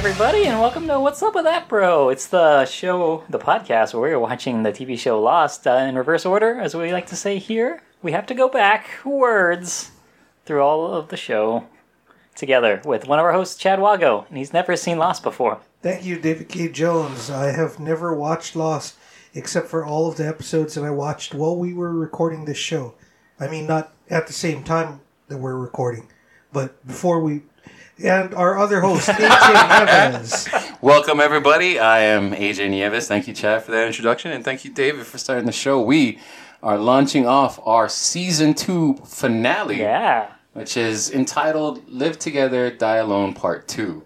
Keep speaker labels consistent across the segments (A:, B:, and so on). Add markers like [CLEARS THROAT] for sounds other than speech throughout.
A: everybody, and welcome to What's Up with That Bro. It's the show, the podcast where we're watching the TV show Lost uh, in reverse order, as we like to say here. We have to go back words through all of the show together with one of our hosts, Chad Wago, and he's never seen Lost before.
B: Thank you, David K. Jones. I have never watched Lost except for all of the episodes that I watched while we were recording this show. I mean, not at the same time that we're recording, but before we. And our other host, AJ Neves. [LAUGHS]
C: Welcome, everybody. I am AJ Nieves. Thank you, Chad, for that introduction, and thank you, David, for starting the show. We are launching off our season two finale,
A: Yeah.
C: which is entitled "Live Together, Die Alone" Part Two.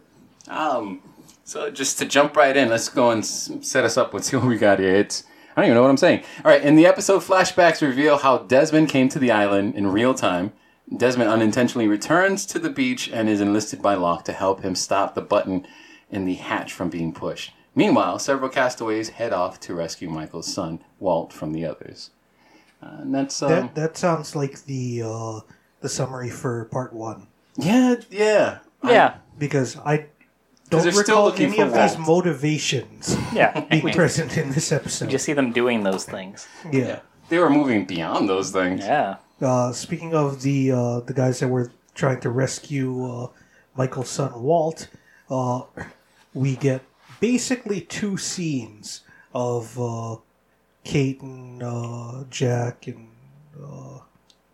C: Um, so just to jump right in, let's go and set us up with what we got here. It's I don't even know what I'm saying. All right, in the episode, flashbacks reveal how Desmond came to the island in real time. Desmond unintentionally returns to the beach and is enlisted by Locke to help him stop the button in the hatch from being pushed. Meanwhile, several castaways head off to rescue Michael's son, Walt, from the others. Uh, and that's um,
B: That, that sounds like the uh, the summary for part one.
C: yeah, yeah,
A: Yeah.
B: Because I don't
C: they're still
B: recall any
C: for
B: of these motivations [LAUGHS]
A: Yeah.
B: being present in this episode.
A: You just see them doing those things.
B: yeah.
C: yeah. They were moving beyond those things.
A: Yeah.
B: Uh, speaking of the uh, the guys that were trying to rescue uh, Michael's son Walt, uh, we get basically two scenes of uh, Kate and uh, Jack and uh,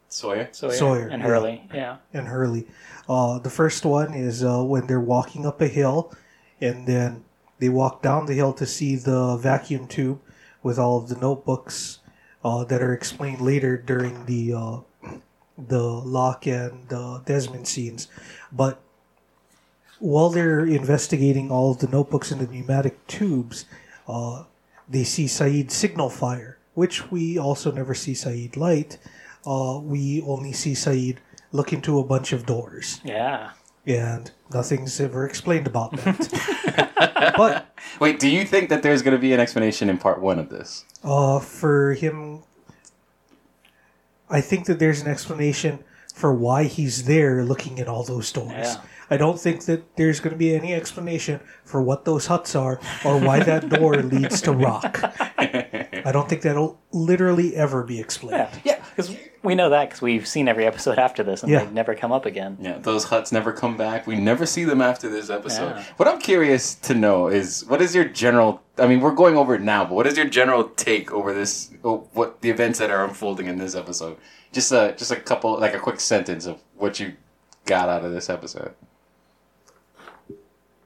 C: Sawyer.
A: Sawyer,
B: Sawyer,
A: and
B: yeah.
A: Hurley. Yeah.
B: and Hurley. Uh, the first one is uh, when they're walking up a hill, and then they walk down the hill to see the vacuum tube with all of the notebooks uh, that are explained later during the uh, the Locke and Desmond scenes. But while they're investigating all the notebooks and the pneumatic tubes, uh, they see Sayid signal fire, which we also never see Sayid light. Uh, we only see Sayid look into a bunch of doors,
A: Yeah.
B: And nothing's ever explained about that. [LAUGHS] but
C: Wait, do you think that there's going to be an explanation in part one of this?
B: uh, for him, I think that there's an explanation for why he's there looking at all those doors.
A: Yeah.
B: I don't think that there's going to be any explanation for what those huts are or why that door [LAUGHS] leads to rock. I don't think that'll literally ever be explained.
A: Yeah.
C: Yeah.
A: Because we know that because we've seen every episode after this and
B: Yeah.
A: they never come up again.
C: Yeah, those huts never come back. We never see them after this episode.
A: Yeah.
C: What I'm curious to know is what is your general? I mean, we're going over it now, but what is your general take over this? oh, What the events that are unfolding in this episode? Just a just a couple, like a quick sentence of what you got out of this episode.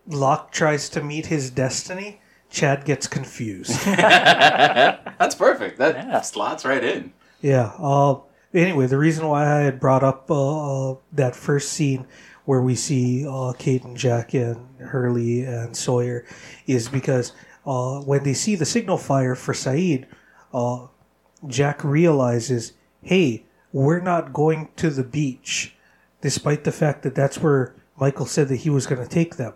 B: Locke tries to meet his destiny. Chad gets confused. [LAUGHS]
C: That's perfect. That
A: Yeah.
C: slots right in.
B: Yeah. Uh, anyway, the reason why I had brought up uh, that first scene where we see uh, Kate and Jack and Hurley and Sawyer is because uh, when they see the signal fire for Sayid, uh, Jack realizes, hey, we're not going to the beach, despite the fact that that's where Michael said that he was going to take them.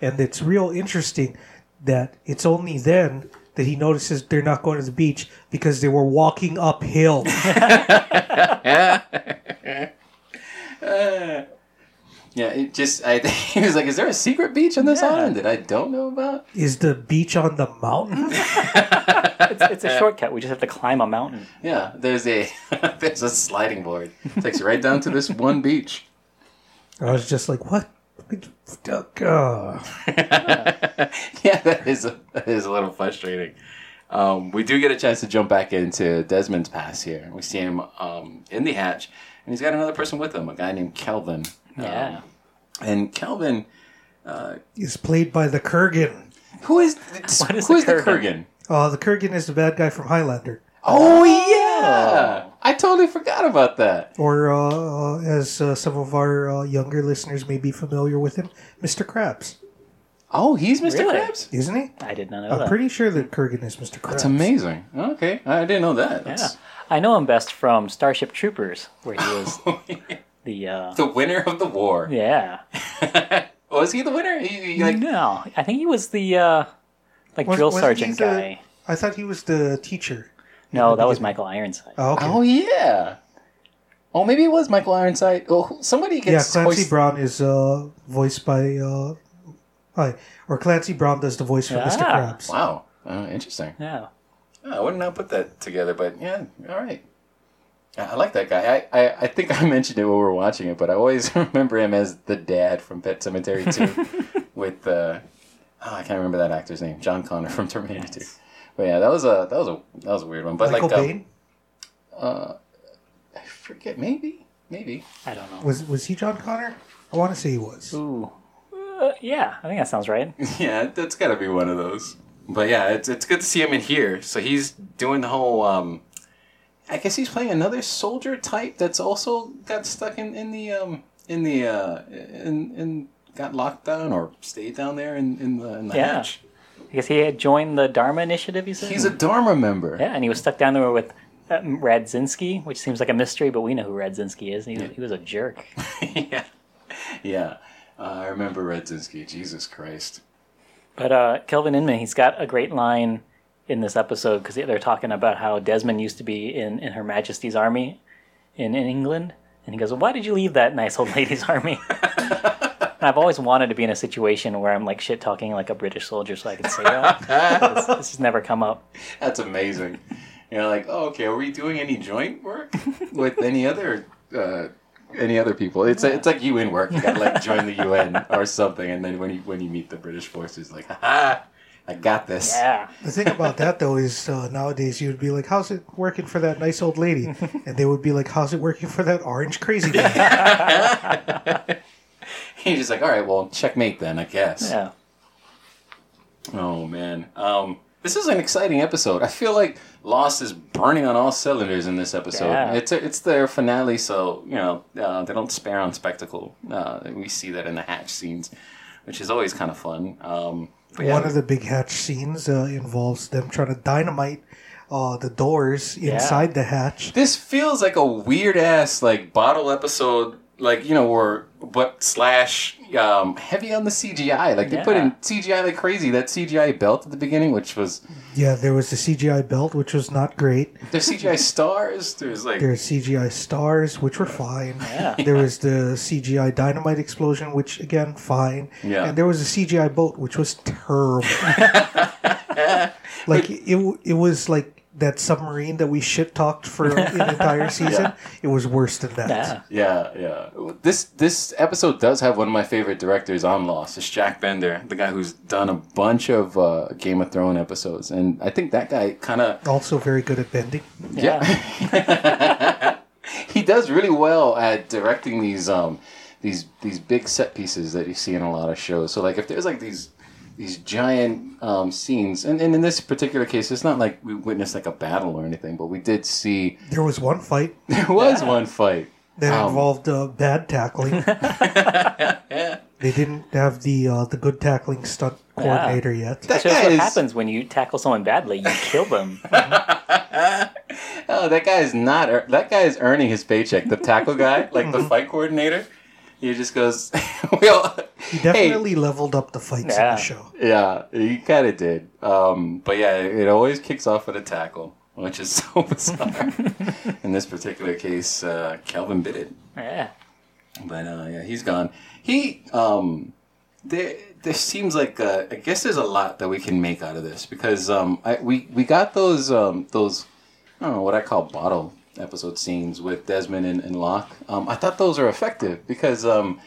B: And it's real interesting that it's only then that he notices they're not going to the beach because they were walking uphill. [LAUGHS] [LAUGHS]
C: Yeah, it just I he was like, "Is there a secret beach on this
A: Yeah.
C: island that I don't know about?"
B: Is the beach on the mountain? [LAUGHS]
A: It's, it's a shortcut. We just have to climb a mountain.
C: Yeah, there's a there's a sliding board. takes you right down to this one beach.
B: I was just like, what? Uh, [LAUGHS]
C: yeah, that is a, that is a little frustrating. Um, we do get a chance to jump back into Desmond's pass here. We see him um, in the hatch, and he's got another person with him, a guy named Kelvin.
A: Yeah.
C: Um, and Kelvin,
B: is played by the Kurgan.
C: who is
A: What is
C: who
A: the
C: is the
A: Kurgan?
C: Oh,
B: Uh, the Kurgan is the bad guy from Highlander.
C: Oh yeah, I totally forgot about that.
B: Or, uh, uh, as uh, some of our uh, younger listeners may be familiar with him, Mr. Krabs.
C: Oh, he's Mr.
A: Really?
C: Krabs.
B: Isn't he?
A: I did not know
B: I'm
A: that.
B: pretty sure that Kurgan is Mr. Krabs.
C: That's amazing. Okay, I didn't know that.
A: Yeah. I know him best from Starship Troopers, where he was [LAUGHS] the. Uh,
C: the winner of the war.
A: yeah. [LAUGHS]
C: Was he the winner? He, he, like,
A: no, I think he was the uh, like
B: Was-
A: drill sergeant
B: he the-
A: guy.
B: I thought he was the teacher.
A: No, that was. Michael Ironside.
B: Oh, okay.
C: oh yeah. Oh, maybe it was Michael Ironside. Oh, who- somebody
B: yeah, Clancy
C: hoist-
B: Brown is uh, voiced by uh, Hi. Or Clancy Brown does the voice for Mr.
A: Ah.
B: Krabs.
C: Wow, uh, interesting.
A: Yeah.
C: Oh, I would not have put that together, but yeah, all right. I I like that guy. I, I, I think I [LAUGHS] mentioned it when we were watching it, but I always [LAUGHS] remember him as the dad from Pet Sematary 2 [LAUGHS] with uh, oh, I can't remember that actor's name, John Connor from Terminator 2. But yeah, that was a that was a that was a weird one. But
B: Michael
C: like um,
B: Bain?
C: I forget, maybe, maybe.
A: I don't know.
B: Was was he John Connor? I want to say he was.
A: Ooh. Uh, yeah, I think that sounds right. [LAUGHS]
C: Yeah, that's got to be one of those. But yeah, it's it's good to see him in here. So he's doing the whole. um I guess he's playing another soldier type that's also got stuck in in the um in the uh in in got locked down or stayed down there in in the, in the
A: Yeah.
C: hatch.
A: Guess he had joined the Dharma Initiative, you said?
C: He's a Dharma member.
A: Yeah, and he was stuck down there with uh, Radzinsky, which seems like a mystery, but we know who Radzinsky is. He, he was a jerk. [LAUGHS]
C: yeah, yeah. Uh, I remember Redzinski. Jesus Christ.
A: But uh, Kelvin Inman, he's got a great line in this episode because they're talking about how Desmond used to be in, in Her Majesty's army in, in England. And he goes, Why did you leave that nice old [LAUGHS] lady's army? [LAUGHS] And I've always wanted to be in a situation where I'm like shit talking like a British soldier so I can say that. this, this has never come up.
C: That's amazing. You're like, oh, okay. Are we doing any joint work with any other uh, any other people? It's it's like you in work. You got to like join the UN or something, and then when you when you meet the British forces, like, ha, I got this.
A: Yeah.
B: The thing about that though is uh, nowadays you would be like, "How's it working for that nice old lady?" and they would be like, "How's it working for that orange crazy guy?" [LAUGHS] [LAUGHS]
C: He's just like, all right, well, checkmate then, I guess.
A: Yeah.
C: Oh man, um, this is an exciting episode. I feel like Lost is burning on all cylinders in this episode.
A: Yeah.
C: It's it's their finale, so you know uh, they don't spare on spectacle. Uh, we see that in the hatch scenes, which is always kind of fun. Um, yeah,
B: One of the big hatch scenes uh, involves them trying to dynamite uh, the doors inside the hatch.
C: this feels like a weird ass like bottle episode, like you know, where but slash um, heavy on the CGI. Like they put in CGI like crazy. That CGI belt at the beginning, which was
B: Yeah, there was the CGI belt, which was not great. [LAUGHS]
C: there's CGI stars. There's like
B: There's CGI stars, which were fine.
A: Yeah. [LAUGHS]
B: There was the CGI dynamite explosion, which again fine.
C: Yeah.
B: And there was a CGI boat, which was terrible. [LAUGHS] like it, it was like that submarine that we shit talked for [LAUGHS] an entire season. It was worse than that.
A: Yeah.
C: Yeah, yeah. This this episode does have one of my favorite directors on Lost. It's Jack Bender, the guy who's done a bunch of uh, Game of Thrones episodes, and I think that guy kind of
B: Also very good at bending.
C: yeah. [LAUGHS] he does really well at directing these um these these big set pieces that you see in a lot of shows. So like if there's like these these giant um, scenes, and, and in this particular case, it's not like we witnessed like a battle or anything, but we did see
B: There was one fight [LAUGHS]
C: there was one fight.
B: that
C: Um,
B: involved uh, bad tackling. [LAUGHS] [LAUGHS] They didn't have the uh, the good tackling stunt coordinator yet.
C: That
A: Shows
C: guy
A: what
C: is-
A: happens when you tackle someone badly. You kill them.
C: Oh, that guy is not. ear- That guy is earning his paycheck. The tackle guy, like the fight coordinator, he just goes. [LAUGHS] we all,
B: He definitely leveled up the fights in
A: Yeah.
B: the show.
C: Yeah, he kind of did. Um, but yeah, it always kicks off with a tackle, which is [LAUGHS] so bizarre. [LAUGHS] In this particular case, uh, Kelvin bit it.
A: Yeah.
C: But uh, yeah, he's gone. He um, there there seems like uh, I guess there's a lot that we can make out of this because um, I, we we got those um, those I don't know what I call bottle episode scenes with Desmond and, and Locke. Um, I thought those are effective because um,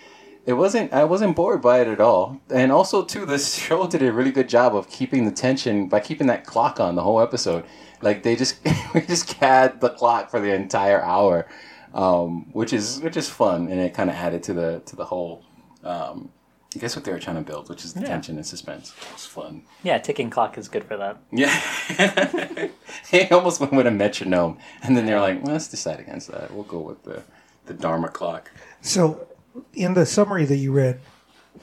C: it wasn't I wasn't bored by it at all, and also too this [LAUGHS] show did a really good job of keeping the tension by keeping that clock on the whole episode. Like they just [LAUGHS] we just had the clock for the entire hour um, which is which is fun, and it kind of added to the to the whole. Um, I guess what they were trying to build, which is the
A: Yeah.
C: tension and suspense. It's fun.
A: Yeah, ticking clock is good for that.
C: Yeah, [LAUGHS] he almost went with a metronome, and then they're like, well, "Let's decide against that. We'll go with the the Dharma clock."
B: So, in the summary that you read,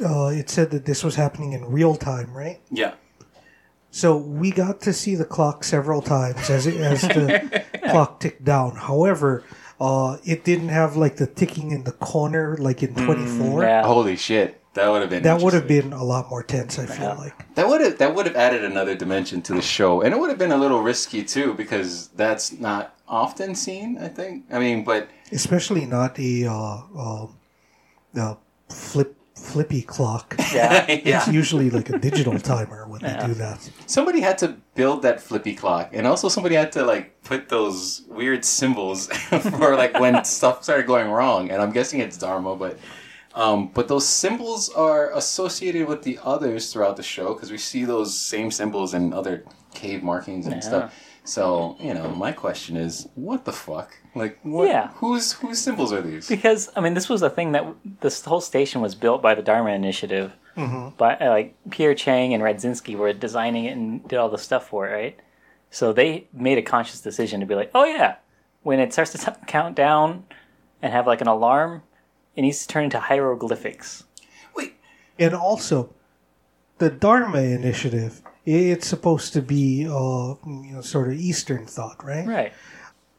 B: uh, it said that this was happening in real time, right?
C: Yeah,
B: So we got to see the clock several times as it, as the [LAUGHS] clock ticked down. However, uh, it didn't have like the ticking in the corner like in Twenty Four.
A: Yeah.
C: holy shit, that would have been
B: That would have been a lot more tense. I feel like.
C: that would have that would have added another dimension to the show, and it would have been a little risky too because that's not often seen. I think. I mean, but
B: especially not the uh, uh, uh, flip flippy clock. [LAUGHS]
A: Yeah. [LAUGHS]
C: yeah.
B: It's usually like a digital timer when
A: Yeah.
B: they do that.
C: Somebody had to build that flippy clock, and also somebody had to like put those weird symbols [LAUGHS] for like when stuff started going wrong. And I'm guessing it's Dharma, but um, but those symbols are associated with the others throughout the show because we see those same symbols in other cave markings and
A: Yeah.
C: stuff. So you know, my question is, what the fuck? Like, what?
A: Yeah.
C: Whose whose symbols are these?
A: Because I mean, this was a thing that this whole station was built by the Dharma Initiative. Mm-hmm. But uh, like Pierre Chang and Radzinsky were designing it and did all the stuff for it, right? So they made a conscious decision to be like, oh yeah, when it starts to t- count down and have like an alarm, it needs to turn into hieroglyphics.
C: Wait,
B: And also, the Dharma Initiative, it's supposed to be, uh, you know, sort of Eastern thought, right?
A: Right.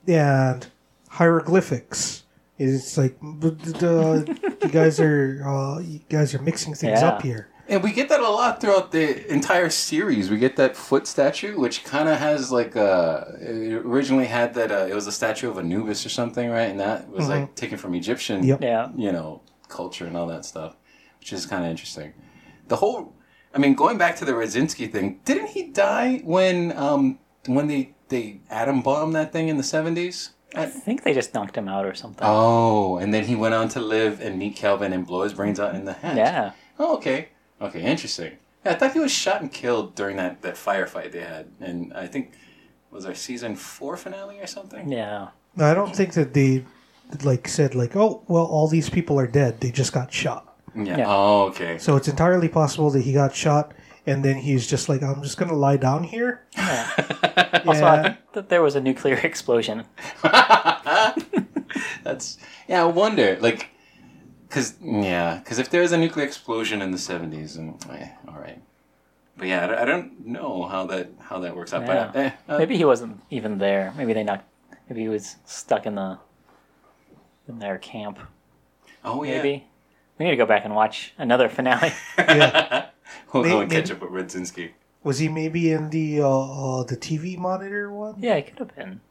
B: And hieroglyphics. It's like the, you guys are uh, you guys are mixing things [LAUGHS]
A: Yeah.
B: up here.
C: And we get that a lot throughout the entire series. We get that foot statue, which kind of has like a. It originally had that. Uh, it was a statue of Anubis or something, right? And that was like taken from Egyptian,
B: Yep.
A: Yeah.
C: you know, culture and all that stuff, which is kind of interesting. The whole. I mean, going back to the Radzinsky thing, didn't he die when um when they they atom bombed that thing in the seventies?
A: I think they just knocked him out or something.
C: Oh, and then he went on to live and meet Kelvin and blow his brains out in the head.
A: yeah.
C: Oh, okay. Okay, interesting. Yeah, I thought he was shot and killed during that, that firefight they had. And I think, was our season four finale or something?
A: Yeah.
B: No, I don't think that they like said like, oh well, all these people are dead. They just got shot.
C: Yeah.
A: Yeah.
C: Oh, okay.
B: So it's entirely possible that he got shot, and then he's just like, I'm just gonna lie down here. [LAUGHS]
A: Also, I
B: Yeah.
A: think that there was a nuclear [LAUGHS] explosion. [LAUGHS]
C: That's, yeah, I wonder. Like, because, yeah, because if there was a nuclear explosion in the 70s, and, eh, all right. But yeah, I don't- I don't know how that how that works out.
A: Yeah.
C: But eh, uh,
A: Maybe he wasn't even there. Maybe they knocked. Maybe he was stuck in the in their camp.
C: oh yeah,
A: Maybe we need to go back and watch another finale. [LAUGHS]
B: Yeah.
C: we'll go and catch
B: maybe-
C: up with Radzinsky.
B: Was he maybe in the uh, uh, the TV monitor one?
A: yeah, he could have been.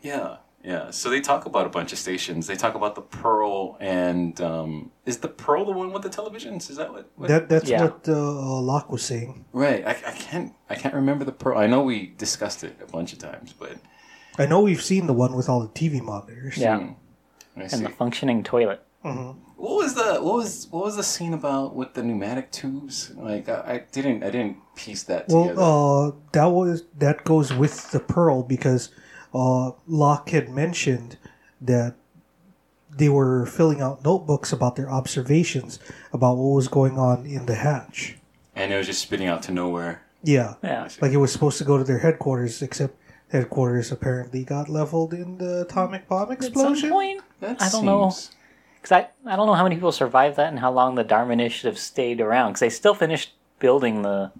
C: Yeah, yeah. So they talk about a bunch of stations. They talk about the Pearl and um, is the Pearl the one with the televisions? Is that what? what?
B: That that's
A: Yeah.
B: what uh, Locke was saying.
C: right. I, I can't. I can't remember the Pearl. I know we discussed it a bunch of times, but
B: I know we've seen the one with all the TV monitors.
A: Yeah,
C: Hmm.
A: And the functioning toilet.
C: What was the what was what was the scene about with the pneumatic tubes? Like I, I didn't I didn't piece that
B: Well,
C: together.
B: uh, that was that goes with the pearl because uh, Locke had mentioned that they were filling out notebooks about their observations about what was going on in the hatch.
C: and it was just spitting out to nowhere.
B: Yeah,
A: Yeah,
B: like it was supposed to go to their headquarters, except headquarters apparently got leveled in the atomic bomb explosion.
A: at some
B: explosion.
A: point,
C: That
A: I don't know. because I I don't know how many people survived that and how long the Dharma Initiative stayed around. Because they still finished building the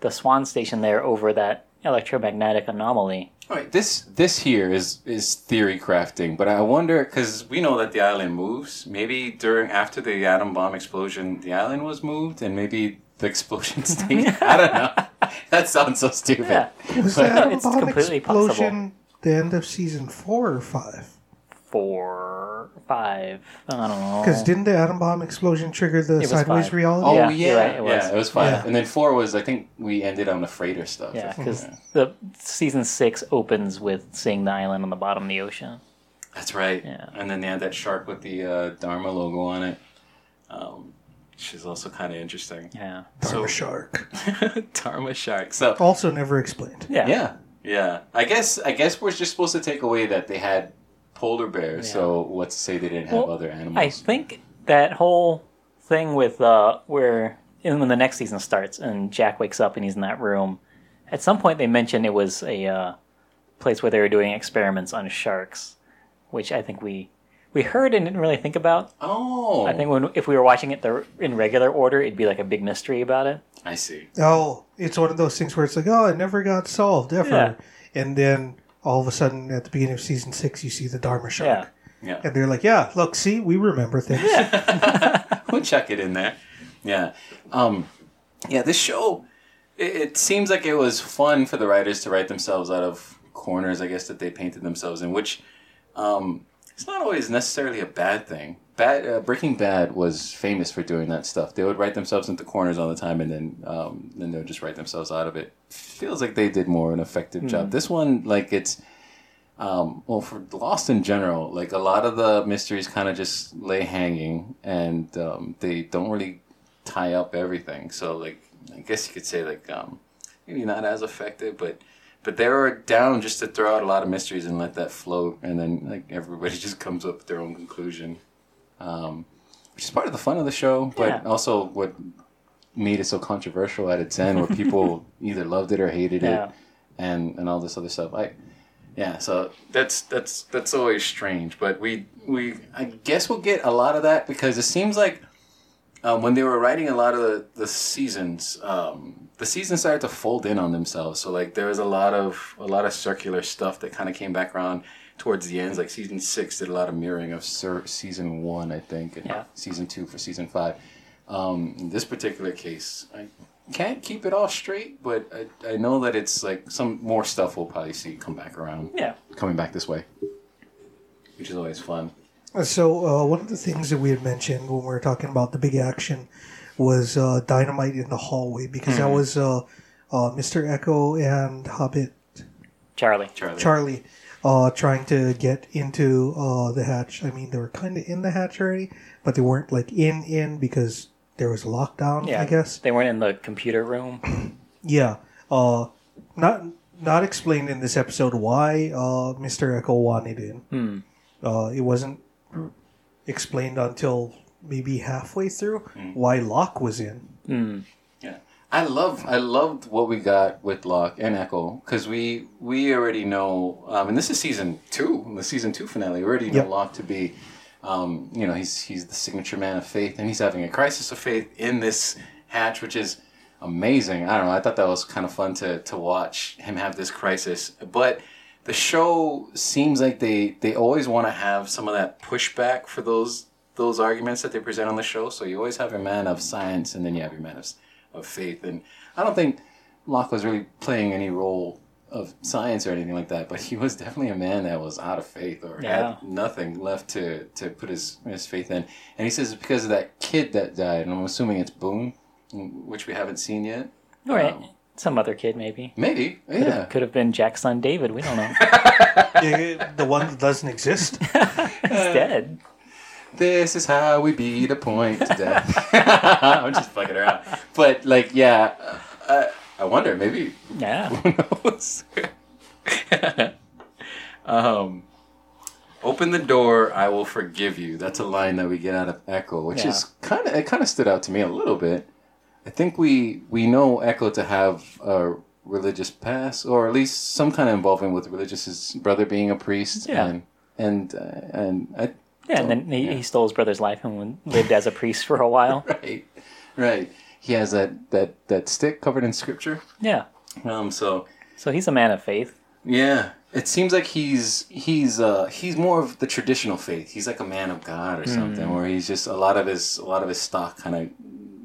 A: the Swan Station there over that electromagnetic anomaly.
C: All right, this this here is is theory crafting, but I wonder because we know that the island moves. Maybe during after the atom bomb explosion, the island was moved, and maybe the explosion [LAUGHS] stayed. I don't know. [LAUGHS] That sounds so stupid.
A: Yeah.
B: Was the atom
A: It's
B: bomb
A: completely
B: explosion the end of season four or five?
A: Four, five, I don't know.
B: Because didn't the atom bomb explosion trigger the
A: was
B: sideways
A: five.
B: reality?
C: Oh
A: Yeah,
C: yeah,
A: you're right, it was.
C: yeah, it was five,
B: Yeah.
C: and then four was I think we ended on the freighter stuff.
A: Yeah, because the season six opens with seeing the island on the bottom of the ocean.
C: That's right.
A: Yeah.
C: And then they had that shark with the uh, Dharma logo on it, um, which is also kind of interesting.
A: Yeah,
B: Dharma
C: So-
B: shark. [LAUGHS]
C: Dharma shark. So
B: Also never explained.
A: yeah,
C: yeah, yeah. I guess I guess we're just supposed to take away that they had polar bear.
A: Yeah.
C: So what's to say they didn't have
A: Well,
C: other animals?
A: I think that whole thing with uh, where and when the next season starts and Jack wakes up and he's in that room, at some point they mentioned it was a uh, place where they were doing experiments on sharks, which I think we we heard and didn't really think about.
C: oh,
A: I think when if we were watching it the, in regular order, it'd be like a big mystery about it.
C: I see.
B: Oh, it's one of those things where it's like, oh, it never got solved ever.
A: Yeah.
B: And then all of a sudden, at the beginning of season six, you see the Dharma shark.
A: Yeah.
C: Yeah,
B: And they're like, yeah, look, see, we remember things. [LAUGHS]
C: we'll check it in there. Yeah, um, yeah. This show, it, it seems like it was fun for the writers to write themselves out of corners. I guess that they painted themselves in, which um, it's not always necessarily a bad thing. Bad uh, Breaking Bad was famous for doing that stuff. They would write themselves into corners all the time, and then um, then they would just write themselves out of it. Feels like they did more of an effective job. This one, like it's um, well for Lost in general, like a lot of the mysteries kind of just lay hanging, and um, they don't really tie up everything. So like I guess you could say like um, maybe not as effective, but but they were down just to throw out a lot of mysteries and let that float, and then like everybody [LAUGHS] just comes up with their own conclusion, um, which is part of the fun of the show, but
A: Yeah.
C: also what made it so controversial at its end, where people [LAUGHS] either loved it or hated
A: Yeah.
C: it, and and all this other stuff. I yeah, so that's that's that's always strange, but we we I guess we'll get a lot of that because it seems like um, when they were writing a lot of the, the seasons, um, the seasons started to fold in on themselves. So like there was a lot of a lot of circular stuff that kind of came back around towards the ends. Like season six did a lot of mirroring of sir, season one, I think, and
A: Yeah.
C: season two for season five. Um, in this particular case, I can't keep it all straight, but I, I know that it's like some more stuff we'll probably see come back around,
A: Yeah.
C: coming back this way, which is always fun.
B: So uh, one of the things that we had mentioned when we were talking about the big action was uh, dynamite in the hallway because that was uh, uh, Mr. Eko and Hobbit
A: Charlie.
C: Charlie.
B: Charlie uh, trying to get into uh, the hatch. I mean, they were kind of in the hatch already, but they weren't like in in because there was a lockdown.
A: Yeah.
B: I guess.
A: They weren't in the computer room. [LAUGHS]
B: Yeah. Uh, not not explained in this episode why uh, Mr. Eko wanted in.
A: Hmm.
B: Uh, it wasn't explained until maybe halfway through
C: Hmm.
B: why Locke was in.
A: Hmm.
C: Yeah, I love I loved what we got with Locke and Eko because we we already know, um, and this is season two, the season two finale. We already know
B: Yep.
C: Locke to be, um, you know, he's he's the signature man of faith, and he's having a crisis of faith in this hatch, which is amazing. I don't know. I thought that was kind of fun to to watch him have this crisis, but. The show seems like they, they always want to have some of that pushback for those those arguments that they present on the show. So you always have your man of science, and then you have your man of, of faith. And I don't think Locke was really playing any role of science or anything like that, but he was definitely a man that was out of faith or
A: Yeah.
C: had nothing left to, to put his, his faith in. And he says it's because of that kid that died, and I'm assuming it's Boone, which we haven't seen yet.
A: All right.
C: Um,
A: Some other kid, maybe.
C: maybe,
A: Could
C: yeah.
A: have, could have been Jack's son David. We don't know. [LAUGHS]
B: The one that doesn't exist. [LAUGHS]
A: He's dead.
C: This is how we beat a point to death. [LAUGHS] [LAUGHS] I'm just fucking around. But, like, yeah, uh, I wonder, maybe
A: Yeah. [LAUGHS]
C: Who knows? um, open the door, I will forgive you. That's a line that we get out of Eko, which
A: Yeah.
C: is kind of it. Kind of stood out to me a little bit. I think we we know Eko to have a religious past, or at least some kind of involvement with religious. His brother being a priest,
A: Yeah.
C: and and uh, and I,
A: Yeah, and then he, he stole his brother's life and lived as a priest for a while. [LAUGHS]
C: right, right. He has that that that stick covered in scripture.
A: Yeah.
C: Um, so
A: So he's a man of faith.
C: Yeah, it seems like he's he's uh he's more of the traditional faith. He's like a man of God or something, where he's just a lot of his a lot of his stock kind of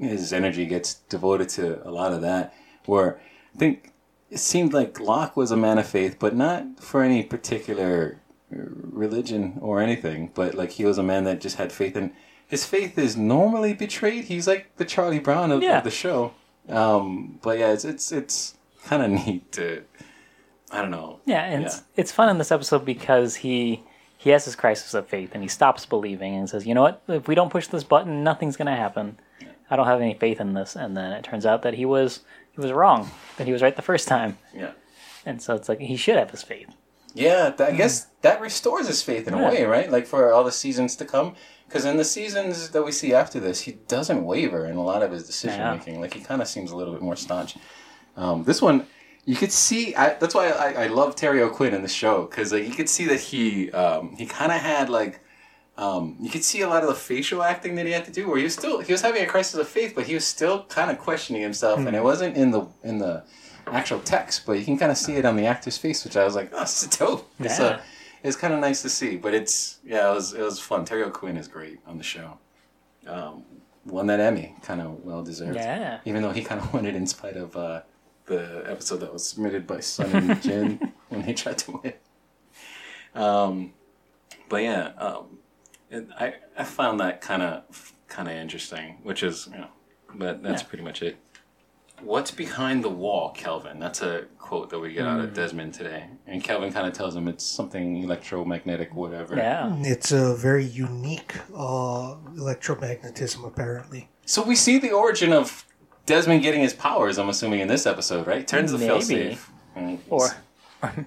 C: his energy gets devoted to a lot of that. Where I think it seemed like Locke was a man of faith, but not for any particular religion or anything. But like he was a man that just had faith, and his faith is normally betrayed. He's like the Charlie Brown of,
A: Yeah.
C: of the show. Um, but yeah, it's it's it's kind of [LAUGHS] neat to. I don't know.
A: Yeah, and
C: Yeah.
A: It's, it's fun in this episode because he he has his crisis of faith and he stops believing and says, "You know what? If we don't push this button, nothing's going to happen. I don't have any faith in this." And then it turns out that he was he was wrong. That he was right the first time.
C: Yeah.
A: And so it's like he should have his faith.
C: Yeah, th- I guess that restores his faith in a way, right? Like for all the seasons to come. Because in the seasons that we see after this, he doesn't waver in a lot of his decision making. Like he kind of seems a little bit more staunch. Um, this one, you could see. I, that's why I, I love Terry O'Quinn in the show because like you could see that he um, he kind of had like. Um, you could see a lot of the facial acting that he had to do, where he was still he was having a crisis of faith, but he was still kind of questioning himself, and it wasn't in the in the actual text, but you can kind of see it on the actor's face, which I was like, oh, this is dope. It's,
A: Yeah.
C: uh, it's kind of nice to see, but it's yeah, it was it was fun. Terry O'Quinn is great on the show. Um, won that Emmy, kind of well deserved.
A: Yeah.
C: Even though he kind of [LAUGHS] won it in spite of uh, the episode that was submitted by Sun and Jin [LAUGHS] when he tried to win. Um, but yeah, um, it, I I found that kind of kind of interesting, which is you know, but that's
A: Yeah.
C: pretty much it. What's behind the wall, Kelvin? That's a quote that we get out
A: Hmm.
C: of Desmond today, and Kelvin kind of tells him it's something electromagnetic, whatever.
A: Yeah.
B: It's a very unique uh, electromagnetism, apparently.
C: So we see the origin of Desmond getting his powers. I'm assuming in this episode, right? Turns the
A: Maybe.
C: failsafe. And
A: Or [LAUGHS]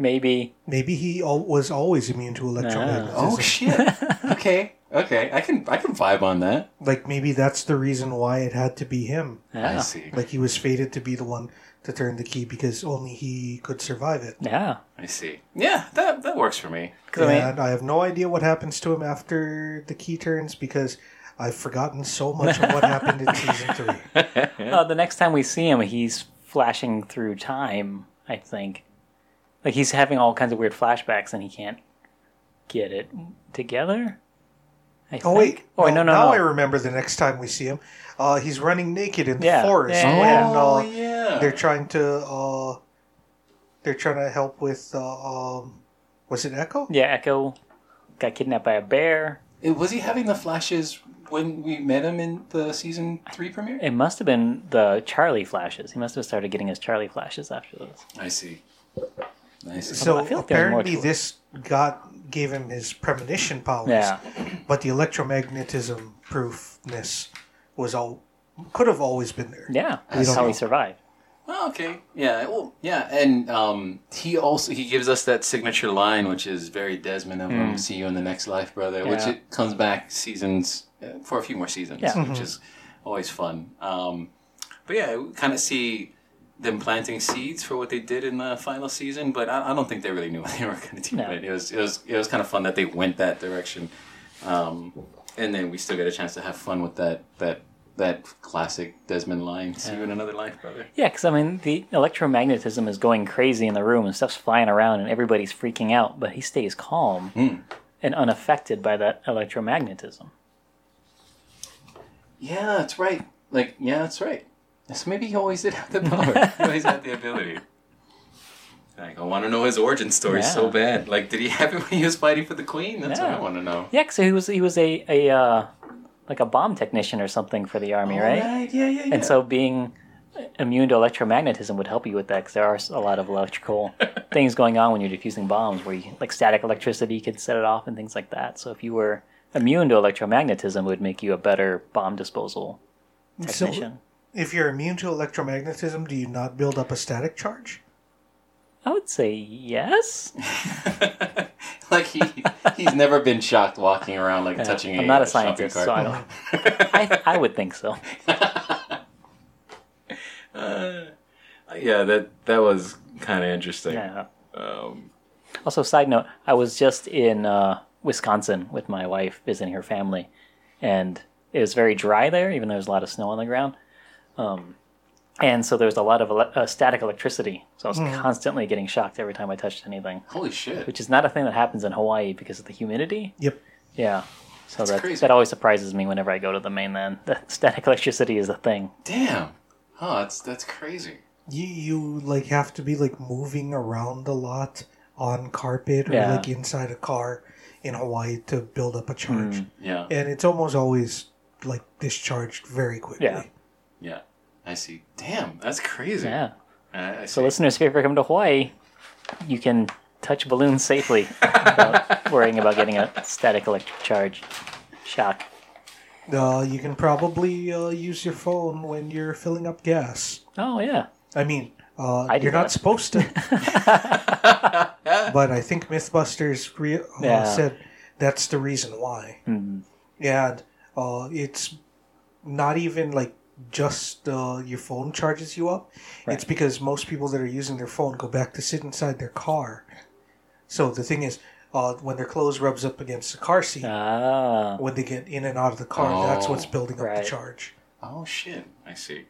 A: maybe
B: Maybe he al- was always immune to electromagnetism.
C: oh shit. [LAUGHS] okay, okay, I can I can vibe on that.
B: Like maybe that's the reason why it had to be him.
C: I
A: yeah.
C: see.
B: Like he was fated to be the one to turn the key because only he could survive it.
A: Yeah.
C: I see. Yeah, that that works for me.
A: 'Cause, I mean,
B: and I have no idea what happens to him after the key turns because I've forgotten so much of what happened in season three. [LAUGHS]
A: uh, the next time we see him, he's flashing through time. I think, like he's having all kinds of weird flashbacks, and he can't get it together. I
B: Oh wait.
A: Oh
B: no,
A: no, no,
B: now
A: no.
B: I remember the next time we see him. Uh, he's running naked in the
A: Yeah,
B: forest
A: yeah,
B: when
C: oh
B: uh,
C: yeah.
B: they're trying to uh, they're trying to help with uh, um, was it Eko?
A: yeah, Eko got kidnapped by a bear.
C: Uh, Was he having the flashes when we met him in the season three premiere?
A: It must have been the Charlie flashes. He must have started getting his Charlie flashes after those.
C: I see. I see.
B: So
A: I feel like
B: apparently this got gave him his premonition powers.
A: Yeah.
B: But the electromagnetism proofness was all could have always been there.
A: Yeah, that's how
B: know.
A: he survived.
C: Oh, okay. Yeah. Well, yeah, and um, he also he gives us that signature line, which is very Desmond of um, "See you in the next life, brother," which it comes back seasons uh, for a few more seasons,
A: Yeah.
C: which is always fun. Um, but yeah, we kind of see them planting seeds for what they did in the final season, but I, I don't think they really knew [LAUGHS] what they were going to do.
A: No.
C: But it was it was it was kind of fun that they went that direction, um, and then we still get a chance to have fun with that that that classic Desmond line. See you in another life, brother.
A: Yeah, because I mean, the electromagnetism is going crazy in the room and stuff's flying around and everybody's freaking out, but he stays calm and unaffected by that electromagnetism.
C: Yeah, that's right. Like, yeah, that's right. So maybe he always did have the [LAUGHS] power. he [LAUGHS] always had the ability. Like, I want to know his origin story
A: Yeah.
C: so bad. Like, did he have it when he was fighting for the queen? That's what I want to know.
A: Yeah, because he was he was a a uh, like a bomb technician or something for the army, right?
C: Right, Yeah, yeah, yeah.
A: And so being immune to electromagnetism would help you with that because there are a lot of electrical [LAUGHS] things going on when you're defusing bombs, where you like static electricity could set it off and things like that. So if you were immune to electromagnetism, it would make you a better bomb disposal
B: So
A: technician.
B: If you're immune to electromagnetism, do you not build up a static charge?
A: I would say yes. [LAUGHS]
C: like he he's never been shocked walking around like touching a
A: I'm not a
C: shopping
A: scientist,
C: cart.
A: so I don't. [LAUGHS] I, I would think so. [LAUGHS]
C: yeah, that that was kind of interesting.
A: Yeah.
C: Um,
A: Also, side note, I was just in uh, Wisconsin with my wife visiting her family, and it was very dry there, even though there's a lot of snow on the ground. Um, and so there was a lot of ele- uh, static electricity. So I was constantly getting shocked every time I touched anything,
C: holy shit!
A: which is not a thing that happens in Hawaii because of the humidity.
B: Yep.
A: Yeah. So that,
C: crazy.
A: that always surprises me whenever I go to the mainland. [LAUGHS] The static electricity is a thing.
C: Damn. Oh, that's that's crazy.
B: You you like have to be like moving around a lot on carpet or
A: Yeah.
B: like inside a car in Hawaii to build up a charge.
C: Yeah.
B: And it's almost always like discharged very quickly.
A: Yeah.
C: Yeah. I see. Damn, that's crazy.
A: Yeah.
C: I, I
A: So
C: see.
A: listeners, if you ever come to Hawaii, you can touch balloons safely without [LAUGHS] worrying about getting a static electric charge shock.
B: Uh, you can probably uh, use your phone when you're filling up gas.
A: Oh yeah.
B: I mean, uh,
A: I
B: you're not
A: that.
B: supposed to. [LAUGHS] but I think MythBusters re- uh,
A: Yeah.
B: said that's the reason why.
A: Mhm.
B: And uh, it's not even like just uh, your phone charges you up. It's because most people that are using their phone go back to sit inside their car. So the thing is, uh, when their clothes rubs up against the car seat,
A: Ah.
B: when they get in and out of the car, that's
C: Oh,
B: what's building up
A: right.
B: the charge.
C: Oh shit! I see.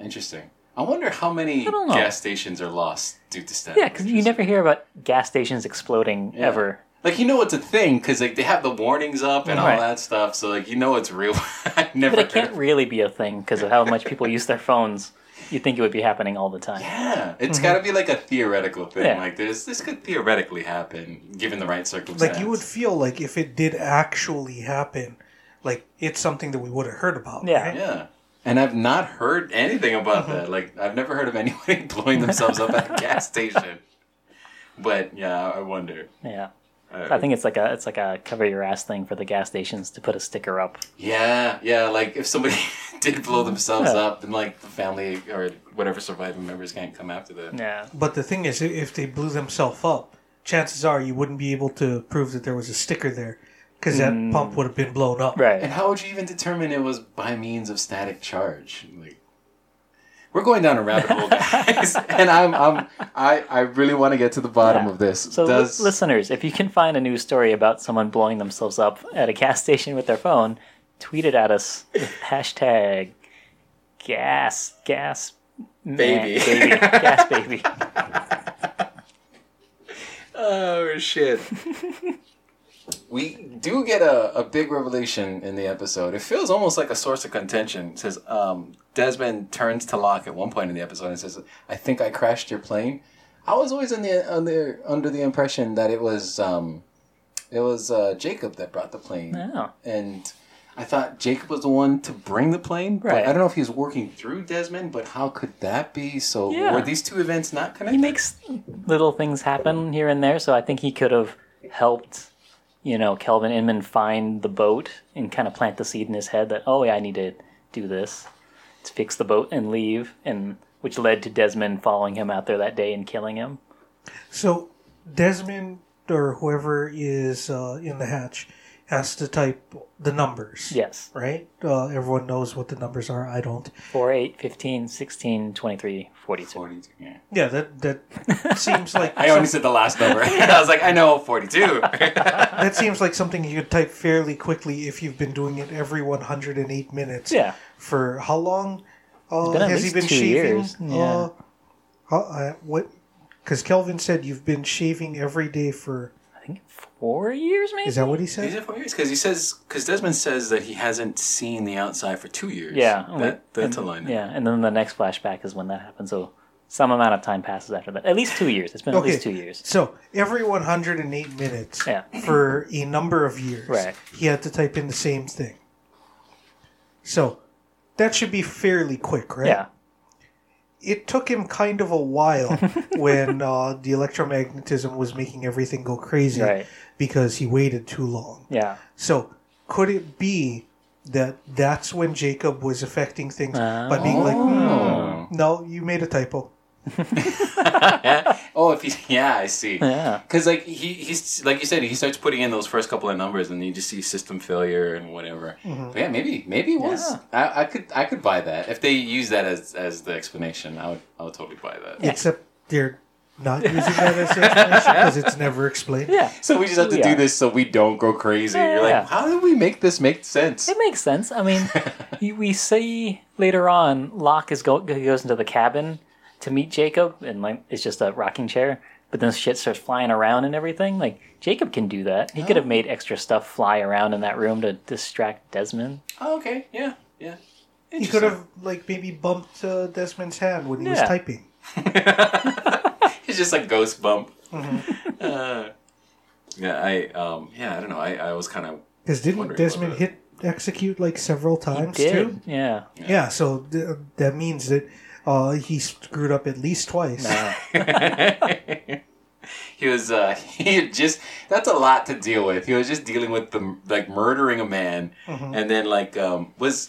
C: Interesting. I wonder how many
A: I don't know.
C: gas stations are lost due to static.
A: Yeah, because you never hear about gas stations exploding
C: Yeah.
A: ever.
C: Like you know it's a thing because like they have the warnings up and all that stuff, so like you know it's real. [LAUGHS] I never.
A: But it
C: heard
A: can't really be a thing because of how much people use their phones. you think it would be happening all the time.
C: Yeah, it's got to be like a theoretical thing.
A: Yeah.
C: Like this, this could theoretically happen given the right circumstances.
B: Like you would feel like if it did actually happen, like it's something that we would have heard about.
A: Yeah.
B: right?
C: Yeah. And I've not heard anything about
B: Mm-hmm.
C: that. Like I've never heard of anyone [LAUGHS] blowing themselves up at a gas [LAUGHS] station. But yeah, I wonder.
A: Yeah.
C: Uh,
A: I think it's like a it's like a cover your ass thing for the gas stations to put a sticker up.
C: Yeah, yeah. Like if somebody [LAUGHS] did blow themselves
A: Yeah.
C: up, and like the family or whatever surviving members can't come after them.
A: Yeah.
B: But the thing is, if they blew themselves up, chances are you wouldn't be able to prove that there was a sticker there because that pump would have been blown up.
A: Right.
C: And how would you even determine it was by means of static charge? Like, we're going down a rabbit hole, guys, [LAUGHS] and I'm, I'm, I, I really want to get to the bottom
A: Yeah.
C: of this.
A: So,
C: Does
A: listeners, if you can find a news story about someone blowing themselves up at a gas station with their phone, tweet it at us with hashtag gas gas man-
C: Baby.
A: baby gas baby. [LAUGHS]
C: Oh shit. [LAUGHS] we do get a, a big revelation in the episode. It feels almost like a source of contention. It says um, Desmond turns to Locke at one point in the episode and says, "I think I crashed your plane." I was always in the under under the impression that it was um, it was uh, Jacob that brought the plane,
A: Oh.
C: and I thought Jacob was the one to bring the plane. But
A: Right.
C: I don't know if he was working through Desmond. But how could that be? So
A: Yeah.
C: were these two events not connected?
A: He makes little things happen here and there, so I think he could have helped, you know, Kelvin Inman find the boat and kind of plant the seed in his head that, oh, yeah, I need to do this to fix the boat and leave, and which led to Desmond following him out there that day and killing him.
B: So Desmond or whoever is uh, in the hatch has to type the numbers.
A: Yes.
B: Right? Uh, everyone knows what the numbers are. I don't.
A: 4, 8, 15, 16, 23, 42.
C: 42, yeah.
B: Yeah, that that [LAUGHS] seems like
C: I only said the last number. [LAUGHS] I was like, I know, 42. [LAUGHS]
B: that seems like something you could type fairly quickly if you've been doing it every 108 minutes.
A: Yeah.
B: For how long uh,
A: been at
B: has he been
A: two
B: shaving?
A: years, yeah.
B: Uh, how, uh, what? Because Kelvin said you've been shaving every day for.
A: I think four years, maybe?
B: Is that what he said?
C: Is
B: said?
C: it four years? Because he says, because Desmond says that he hasn't seen the outside for two years.
A: Yeah.
C: That, that's
A: and,
C: a line.
A: Yeah, and then the next flashback is when that happens, so some amount of time passes after that. At least two years. It's been at least two years.
B: So every 108 minutes
A: Yeah.
B: for a number of years,
A: Right.
B: he had to type in the same thing. So that should be fairly quick, right?
A: Yeah.
B: It took him kind of a while [LAUGHS] when uh, the electromagnetism was making everything go crazy
A: Right.
B: Because he waited too long.
A: Yeah.
B: So could it be that that's when Jacob was affecting things by being like. "Hmm, no, you made a typo. [LAUGHS]
C: Oh, if he, yeah, I see.
A: Yeah.
C: Because like he he's like you said, he starts putting in those first couple of numbers, and you just see system failure and whatever. But yeah, maybe maybe it was. I, I could I could buy that if they use that as as the explanation. I would I would totally buy that.
B: Except they're not using that as an explanation because it's never explained.
A: Yeah.
C: So we just have to
A: Yeah.
C: do this so we don't go crazy. You're
A: Yeah.
C: like, how did we make this make sense?
A: It makes sense. I mean, [LAUGHS] we see later on Locke is go, goes into the cabin to meet Jacob, and like it's just a rocking chair. But then shit starts flying around and everything. Like Jacob can do that. He could have made extra stuff fly around in that room to distract Desmond.
C: Oh, okay, yeah, yeah.
B: He could have like maybe bumped uh, Desmond's hand when he was typing. [LAUGHS] [LAUGHS]
C: It's just a ghost bump. [LAUGHS] Uh, yeah, I um, yeah, I don't know. I, I was kind of
B: Because didn't Desmond hit execute like several times
A: Did
B: too?
A: yeah.
B: Yeah, so th- that means that uh, he screwed up at least twice. [LAUGHS]
C: he was uh [LAUGHS] he had just that's a lot to deal with he was just dealing with the like murdering a man and then like um was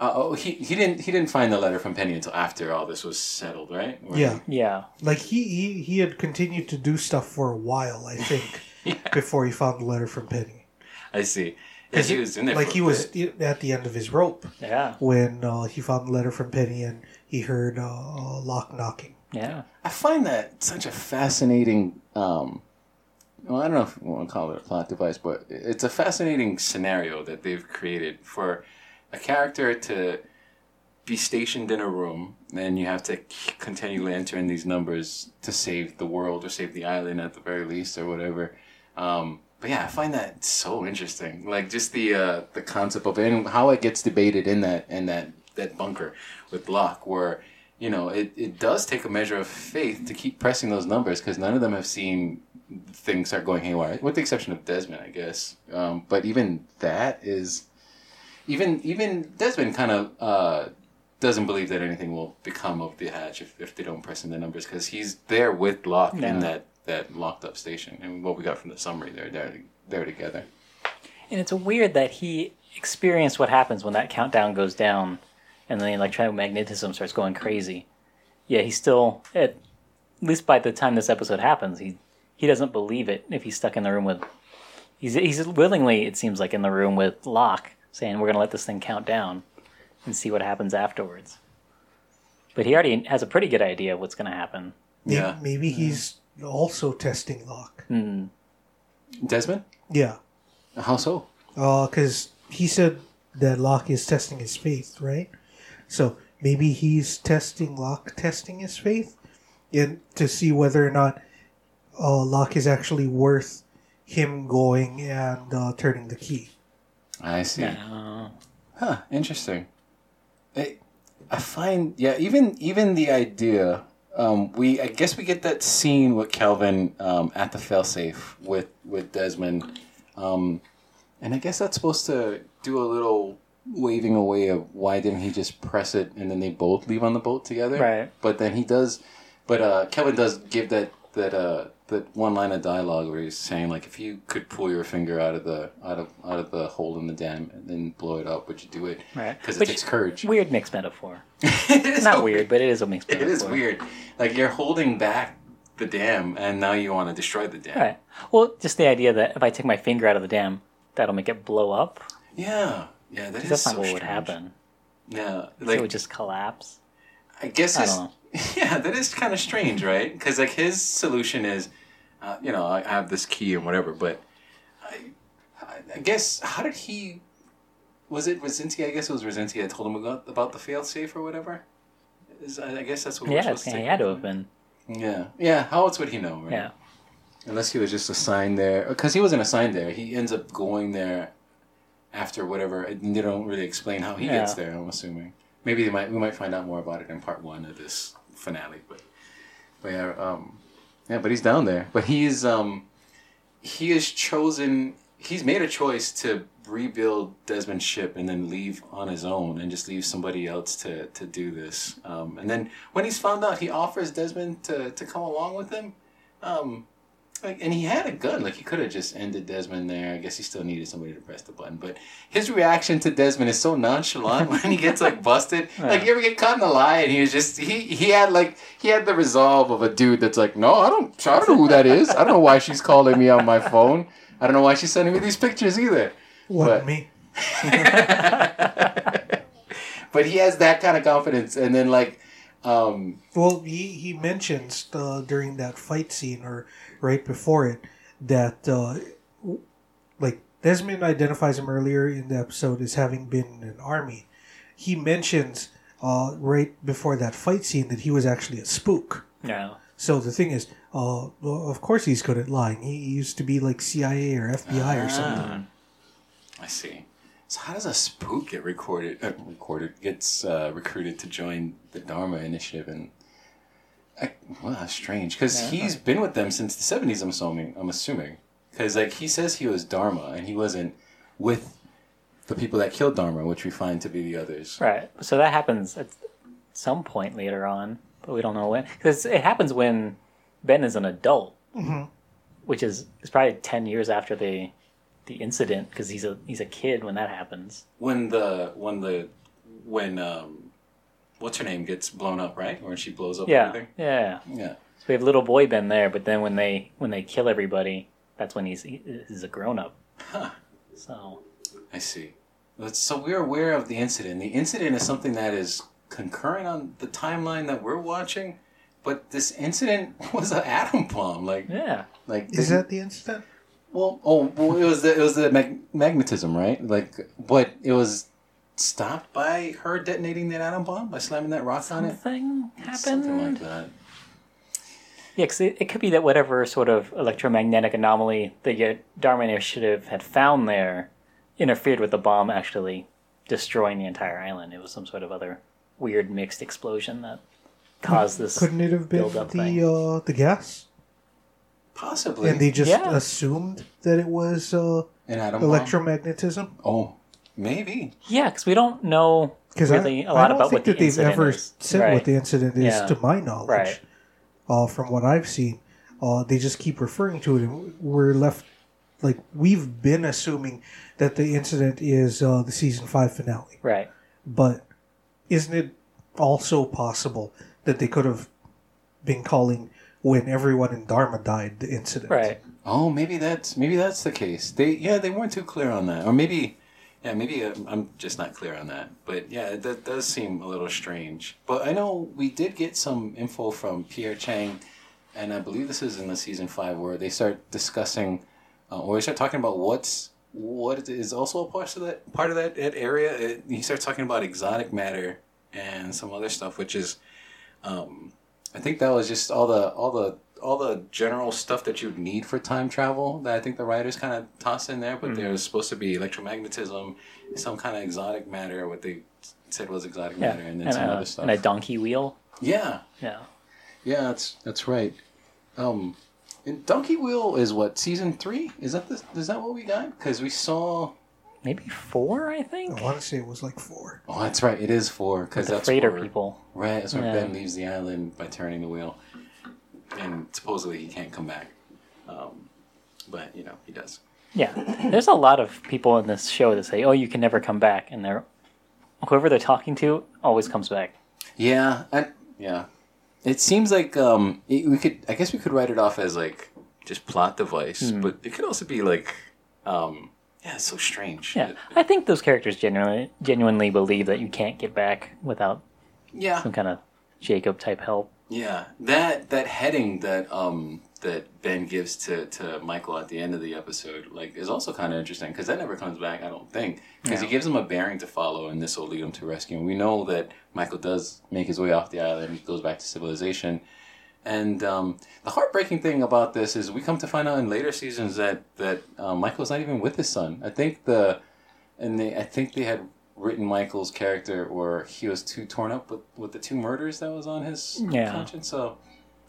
C: uh, oh he he didn't he didn't find the letter from penny until after all this was settled right Or-
B: Yeah,
A: Yeah.
B: like he, he he had continued to do stuff for a while, I think, [LAUGHS] before he found the letter from Penny.
C: i see yeah, he was in there
B: like
C: for
B: he
C: a
B: was
C: bit.
B: i- at the end of his rope
A: Yeah.
B: when uh, he found the letter from Penny and he heard uh, Locke knocking.
A: Yeah.
C: i find that such a fascinating um well, I don't know if you want to call it a plot device, but it's a fascinating scenario that they've created for a character to be stationed in a room, and you have to continually enter in these numbers to save the world or save the island at the very least, or whatever. Um, but yeah, I find that so interesting. Like just the uh, the concept of it and how it gets debated in that in that that bunker with Locke, where you know, it, it does take a measure of faith to keep pressing those numbers because none of them have seen things start going haywire, with the exception of Desmond, I guess. Um, but even that is, even even Desmond kind of uh, doesn't believe that anything will become of the hatch if, if they don't press in the numbers because he's there with Locke
A: Yeah.
C: in that, that locked up station. And what we got from the summary, they're there, they're together.
A: And it's weird that he experienced what happens when that countdown goes down and the electromagnetism starts going crazy. Yeah, he's still at least by the time this episode happens, he he doesn't believe it if he's stuck in the room with he's he's willingly it seems like in the room with Locke saying we're going to let this thing count down and see what happens afterwards. But he already has a pretty good idea of what's going to happen.
B: Maybe,
C: Yeah.
B: maybe he's also testing Locke.
C: Desmond?
B: Yeah,
C: How so?
B: because he said that Locke is testing his faith, right? So maybe he's testing Locke, testing his faith, and to see whether or not uh, Locke is actually worth him going and uh, turning the key.
C: I see.
A: Uh,
C: Huh, interesting. I, I find yeah, even even the idea. Um, we I guess we get that scene with Kelvin um, at the failsafe with with Desmond, um, and I guess that's supposed to do a little waving away of why didn't he just press it and then they both leave on the boat together.
A: Right.
C: But then he does, but uh, Kelvin does give that that uh, that one line of dialogue where he's saying like, if you could pull your finger out of the out of out of the hole in the dam and then blow it up, would you do it?
A: Right.
C: Because it
A: Which-
C: takes courage.
A: weird mixed metaphor. [LAUGHS]
C: It is
A: Not
C: a-
A: weird, but it is a mixed
C: It
A: metaphor.
C: is weird. Like you're holding back the dam, and now you want to destroy the dam.
A: Right. Well, just the idea that if I take my finger out of the dam, that'll make it blow up.
C: Yeah, yeah, that is
A: That's
C: so
A: not what would happen.
C: Yeah,
A: it would just collapse.
C: I guess
A: I
C: his,
A: don't know. [LAUGHS]
C: yeah, that is kind of strange, right? Because like his solution is, uh, you know, I have this key and whatever, but I, I- guess how did he? Was it Radzinsky? I guess it was Radzinsky that told him about, about the fail safe or whatever. Is, I guess that's what we're
A: Yeah,
C: supposed to
A: he had to have been.
C: Yeah, yeah. How else would he know? Right?
A: Yeah.
C: Unless he was just assigned there, because he wasn't assigned there. He ends up going there after whatever. They don't really explain how he
A: Yeah.
C: gets there. I'm assuming maybe they might we might find out more about it in part one of this finale. But but yeah, um, yeah. But he's down there. But he's um, he has chosen. He's made a choice to rebuild Desmond's ship and then leave on his own and just leave somebody else to, to do this. Um, and then when he's found out, he offers Desmond to, to come along with him. Um, like, and he had a gun. Like he could have just ended Desmond there. I guess he still needed somebody to press the button. But his reaction to Desmond is so nonchalant [LAUGHS] when he gets like busted. Like you ever get caught in a lie, and he was just he he had like he had the resolve of a dude that's like, no, I don't I don't know who that is. I don't know why she's calling me on my phone. I don't know why she's sending me these pictures either.
B: What
C: But-
B: me? [LAUGHS]
C: But he has that kind of confidence, and then like, um,
B: Well, he he mentions uh, during that fight scene or right before it that uh, like Desmond identifies him earlier in the episode as having been in an army. He mentions uh, right before that fight scene that he was actually a spook.
A: Yeah.
B: So the thing is, uh, well, of course he's good at lying. He used to be like CIA or FBI or something.
C: I see. So how does a spook get recorded? Uh, recorded gets uh, recruited to join the Dharma Initiative, and I, well, that's strange because he's been with them since the seventies. I'm assuming. I'm assuming because like he says he was Dharma and he wasn't with the people that killed Dharma, which we find to be the others.
A: Right. So that happens at some point later on, but we don't know when. Because it happens when Ben is an adult, which is is probably ten years after the the incident. Because he's a he's a kid when that happens.
C: When the when the when um, what's her name gets blown up, right? When she blows up
A: Yeah.
C: everything.
A: Yeah.
C: Yeah.
A: So we have little boy Ben there, but then when they when they kill everybody, that's when he's he- he's a grown up.
C: Huh.
A: So
C: I see. Let's- So we're aware of the incident. The incident is something that is concurrent on the timeline that we're watching, but this incident [LAUGHS] was an atom bomb. Like,
A: yeah.
C: like
B: Is
C: the-
B: that the incident?
C: Well? Oh, well, it was the, it was the mag- magnetism, right? Like, but it was stopped by her detonating that atom bomb by slamming that rock on it.
A: Something happened.
C: Something like that.
A: Yeah, 'cause it, it could be that whatever sort of electromagnetic anomaly the Dharma Initiative had found there interfered with the bomb actually destroying the entire island. It was some sort of other weird mixed explosion that caused this.
B: Couldn't it have been
A: build-up
B: the
A: thing.
B: uh, the gas?
C: Possibly.
B: And they just
A: Yeah.
B: assumed that it was uh,
C: An atom bomb?
B: electromagnetism?
C: Oh, maybe.
A: Yeah, because we don't know
B: Because
A: really
B: I,
A: a lot
B: I don't
A: about
B: think
A: what the
B: that they've
A: incident
B: ever
A: is.
B: said
A: right.
B: what the incident is,
A: Yeah.
B: to my knowledge.
A: Right.
B: Uh, from what I've seen, uh, they just keep referring to it, and we're left like we've been assuming that the incident is uh, the season five finale.
A: Right.
B: But isn't it also possible that they could have been calling when everyone in Dharma died the incident?
A: Right.
C: Oh, maybe that's maybe that's the case. They yeah, they weren't too clear on that, or maybe yeah, maybe I'm, I'm just not clear on that. But yeah, that does seem a little strange. But I know we did get some info from Pierre Chang, and I believe this is in the season five where they start discussing, uh, or they start talking about what's what is also a part of that part of that, that area. It, he starts talking about exotic matter and some other stuff, which is um, I think that was just all the all the all the general stuff that you'd need for time travel that I think the writers kind of tossed in there. But there was supposed to be electromagnetism, some kind of exotic matter. What they said was exotic
A: Yeah.
C: matter, and then
A: And,
C: some
A: a,
C: other stuff.
A: and a donkey wheel.
C: yeah,
A: Yeah.
C: yeah, that's that's right. Um, and Donkey Wheel is what season three? Is that the is that what we got? Because we saw.
A: Maybe four, I think.
B: I want to say it was like four.
C: Oh, that's right. It is four because that's
A: freighter
C: where-
A: people.
C: Right, that's when
A: Yeah.
C: Ben leaves the island by turning the wheel, and supposedly he can't come back. Um, but you know he does.
A: Yeah. There's a lot of people in this show that say, "Oh, you can never come back," and they're whoever they're talking to always comes back.
C: Yeah, and yeah, it seems like um, it, we could. I guess we could write it off as like just plot device,
A: Hmm.
C: but it could also be like, um, yeah, it's so strange.
A: Yeah, I think those characters genuinely genuinely believe that you can't get back without
C: yeah,
A: some kind of Jacob type help.
C: yeah. That that heading that um that Ben gives to to Michael at the end of the episode, like, is also kind of interesting because that never comes back. I don't think because he gives him a bearing to follow, and this will lead him to rescue. And we know that Michael does make his way off the island. He goes back to civilization. And um, the heartbreaking thing about this is we come to find out in later seasons that that um, Michael's not even with his son. I think the and they I think they had written Michael's character or he was too torn up with, with the two murders that was on his
A: Yeah.
C: conscience. So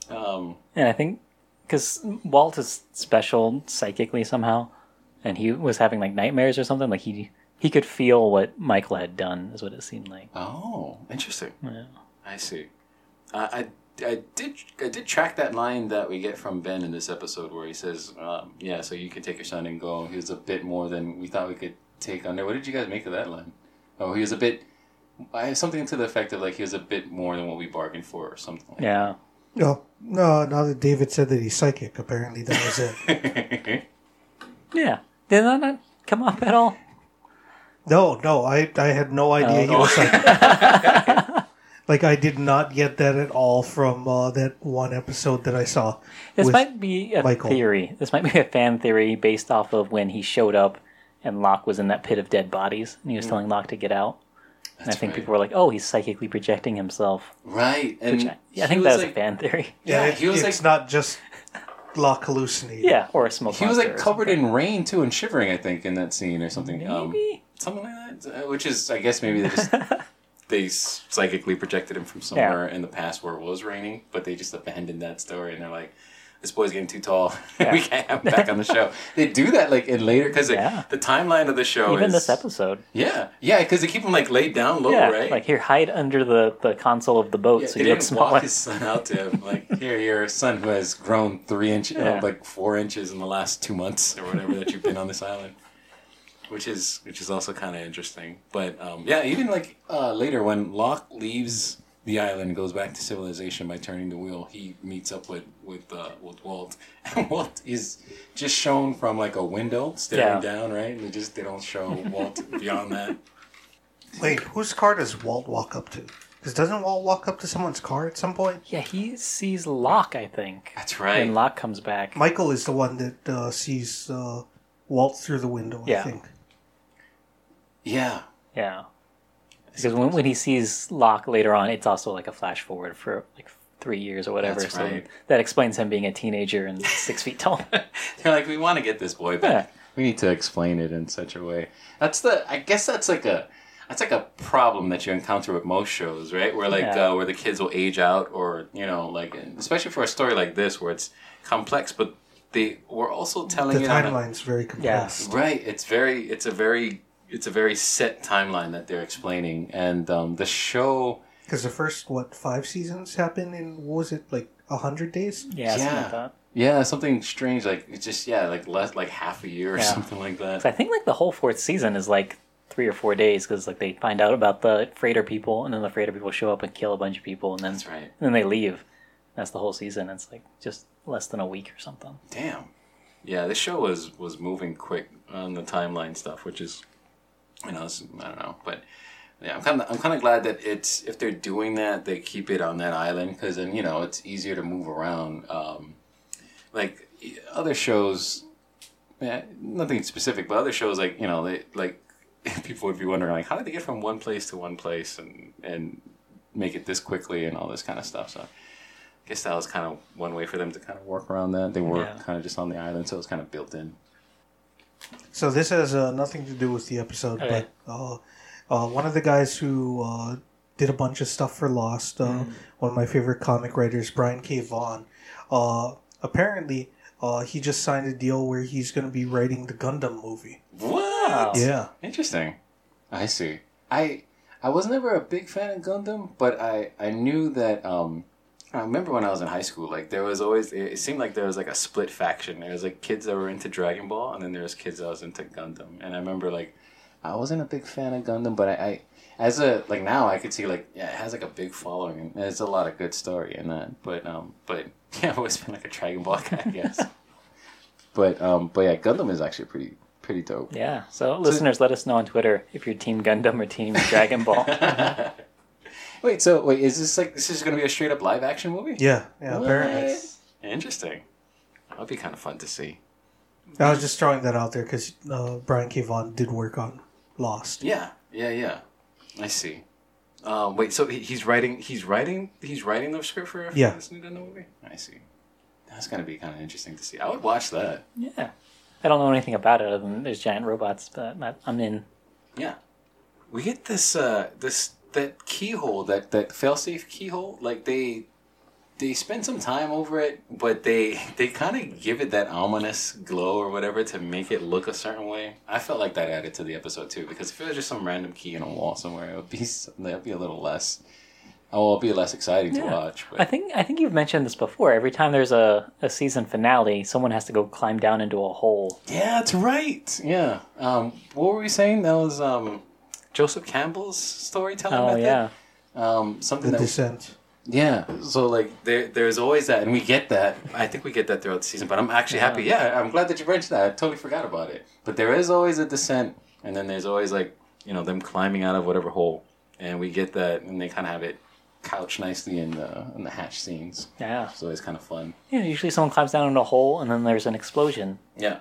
C: um,
A: And I think because Walt is special psychically somehow, and he was having like nightmares or something. Like he he could feel what Michael had done. Is what it seemed like.
C: oh, interesting.
A: Yeah.
C: I see. I, I I did I did track that line that we get from Ben in this episode where he says, um, "Yeah, so you can take your son and go." He was a bit more than we thought we could take under. What did you guys make of that line? Oh, he was a bit. I have something to the effect of like he was a bit more than what we bargained for, or something. Like
A: Yeah.
B: No, no. Now that David said that he's psychic, apparently that was it. [LAUGHS]
A: Yeah. Did that not come up at all?
B: No, no, I I had no idea he
A: Oh.
B: was psychic. [LAUGHS] like I did not get that at all from uh, that one episode that I saw.
A: This might be a
B: Michael.
A: theory. This might be a fan theory based off of when he showed up and Locke was in that pit of dead bodies and he was telling Locke to get out. That's And I think
C: right.
A: people were like, "Oh, he's psychically projecting himself."
C: right, and
A: Which I, yeah, I
C: he
A: think that was
C: like,
A: a fan theory. [LAUGHS]
C: Yeah,
B: it-
C: he was
B: it's
C: like
B: not just Locke hallucinating.
A: Yeah, or a smoke.
C: he was like covered in rain too and shivering. I think in that scene or something. Um,
A: Maybe.
C: something like that. Uh, Which is, I guess, maybe they just [LAUGHS] they psychically projected him from somewhere in the past where it was raining, but they just abandoned that story and they're like, "This boy's getting too tall. [LAUGHS]
A: Yeah.
C: we can't have him back on the show." [LAUGHS] They do that like in later because
A: Yeah.
C: the timeline of the show
A: Even
C: is
A: this episode.
C: Yeah, yeah, because they keep him like laid down low,
A: yeah,
C: right?
A: like here, hide under the, the console of the boat
C: Yeah,
A: so you look
C: didn't walk his son out to him. Like, [LAUGHS] here, your son who has grown three inches, uh,
A: Yeah.
C: like four inches in the last two months or whatever that you've been on this island, which is which is also kind of interesting. But um, yeah, even like uh, later when Locke leaves the island and goes back to civilization by turning the wheel, he meets up with with uh, with Walt, [LAUGHS] and Walt is just shown from like a window staring
A: Yeah.
C: down, right? And they just they don't show Walt [LAUGHS] beyond that.
B: Wait, whose car does Walt walk up to? Because doesn't Walt walk up to someone's car at some point?
A: Yeah, he sees Locke, I think.
C: That's right. And.
A: Locke comes back.
B: Michael is the one that uh, sees uh, Walt through the window. I think.
C: Yeah.
A: Yeah. Because when, when he sees Locke later on, it's also like a flash forward for like three years or whatever.
C: That's
A: so
C: right.
A: that explains him being a teenager and [LAUGHS] six feet tall. [LAUGHS]
C: They're like, we want to get this boy back. We need to explain it in such a way. That's the. I guess that's like a. that's like a problem that you encounter with most shows, right? Where like
A: Yeah.
C: uh, where the kids will age out, or you know, like especially for a story like this where it's complex, but they were also telling
B: The
C: it on
B: timeline's very compressed.
C: Right. It's very. It's a very. It's a very set timeline that they're explaining, and um, the show.
B: Because the first what five seasons happened in what was it like a hundred days?
A: Yeah, something
C: Yeah.
A: like that.
C: Yeah, something strange. Like it's just yeah, like less like half a year or
A: Yeah.
C: something like that.
A: I think like the whole fourth season is like three or four days because like they find out about the freighter people and then the freighter people show up and kill a bunch of people and then
C: That's right.
A: and then they leave. That's the whole season. It's like just less than a week or something.
C: Damn. Yeah, this show was was moving quick on the timeline stuff, which is, you know, I don't know, but yeah, I'm kind of I'm kind of glad that it's if they're doing that, they keep it on that island because then you know it's easier to move around. Um, like other shows, yeah, nothing specific, but other shows like you know they like [LAUGHS] people would be wondering like how did they get from one place to one place and and make it this quickly and all this kind of stuff. So. I guess that was kind of one way for them to kind of work around that. They were
A: Yeah.
C: kind of just on the island, so it was kind of built in.
B: So this has uh, nothing to do with the episode,
A: Okay.
B: but uh, uh, one of the guys who uh, did a bunch of stuff for Lost, uh, one of my favorite comic writers, Brian K. Vaughan, uh, apparently uh, he just signed a deal where he's going to be writing the Gundam movie.
C: What?
B: Yeah.
C: Interesting. I see. I I was never a big fan of Gundam, but I I knew that. Um, I remember when I was in high school, like there was always it, seemed like there was like a split faction. There was like kids that were into Dragon Ball, and then there was kids that was into Gundam. And I remember like I wasn't a big fan of Gundam, but I, I as a like now I could see like yeah it has like a big following and it's a lot of good story in that. But um but [LAUGHS] yeah I've always been like a Dragon Ball guy, I guess. [LAUGHS] but um but yeah Gundam is actually pretty pretty dope.
A: Yeah. So listeners, let us know on Twitter if you're Team Gundam or Team Dragon Ball. [LAUGHS]
C: Wait, so wait, is this like this is going to be a straight up live action movie?
B: Yeah, yeah, apparently.
C: Interesting. That'd be kind of fun to see.
B: I was just throwing that out there because uh, Brian K. Vaughan did work on Lost.
C: Yeah, yeah, yeah. I see. Um, wait, so he- he's writing, he's writing, he's writing the script for
B: Yeah.
C: this new Gundam movie. I see. That's gonna be kind of interesting to see. I would watch that.
A: yeah. I don't know anything about it other than there's giant robots, but I- I'm in.
C: Yeah. We get this, uh, this that keyhole, that that failsafe keyhole. Like they, they spend some time over it, but they [LAUGHS] they kind of give it that ominous glow or whatever to make it look a certain way. I felt like that added to the episode too, because if it was just some random key in a wall somewhere, it would be that'd be a little less. Oh, it'd be less exciting to
A: Yeah.
C: watch.
A: I think I think you've mentioned this before. Every time there's a, a season finale, someone has to go climb down into a hole.
C: yeah, that's right. Yeah. Um, what were we saying? That was um, Joseph Campbell's storytelling
A: Oh
C: method.
A: yeah.
C: Um, something
B: The
C: that
B: Descent.
C: Yeah, so like there, there's always that, and we get that. I think we get that throughout the season. But I'm actually happy. Yeah, I'm glad that you mentioned that. I totally forgot about it. But there is always a descent, and then there's always like you know them climbing out of whatever hole, and we get that, and they kind of have it couched nicely in the in the hatch scenes.
A: Yeah.
C: So it's kind of fun.
A: Yeah. Usually someone climbs down into a hole and then there's an explosion.
C: Yeah.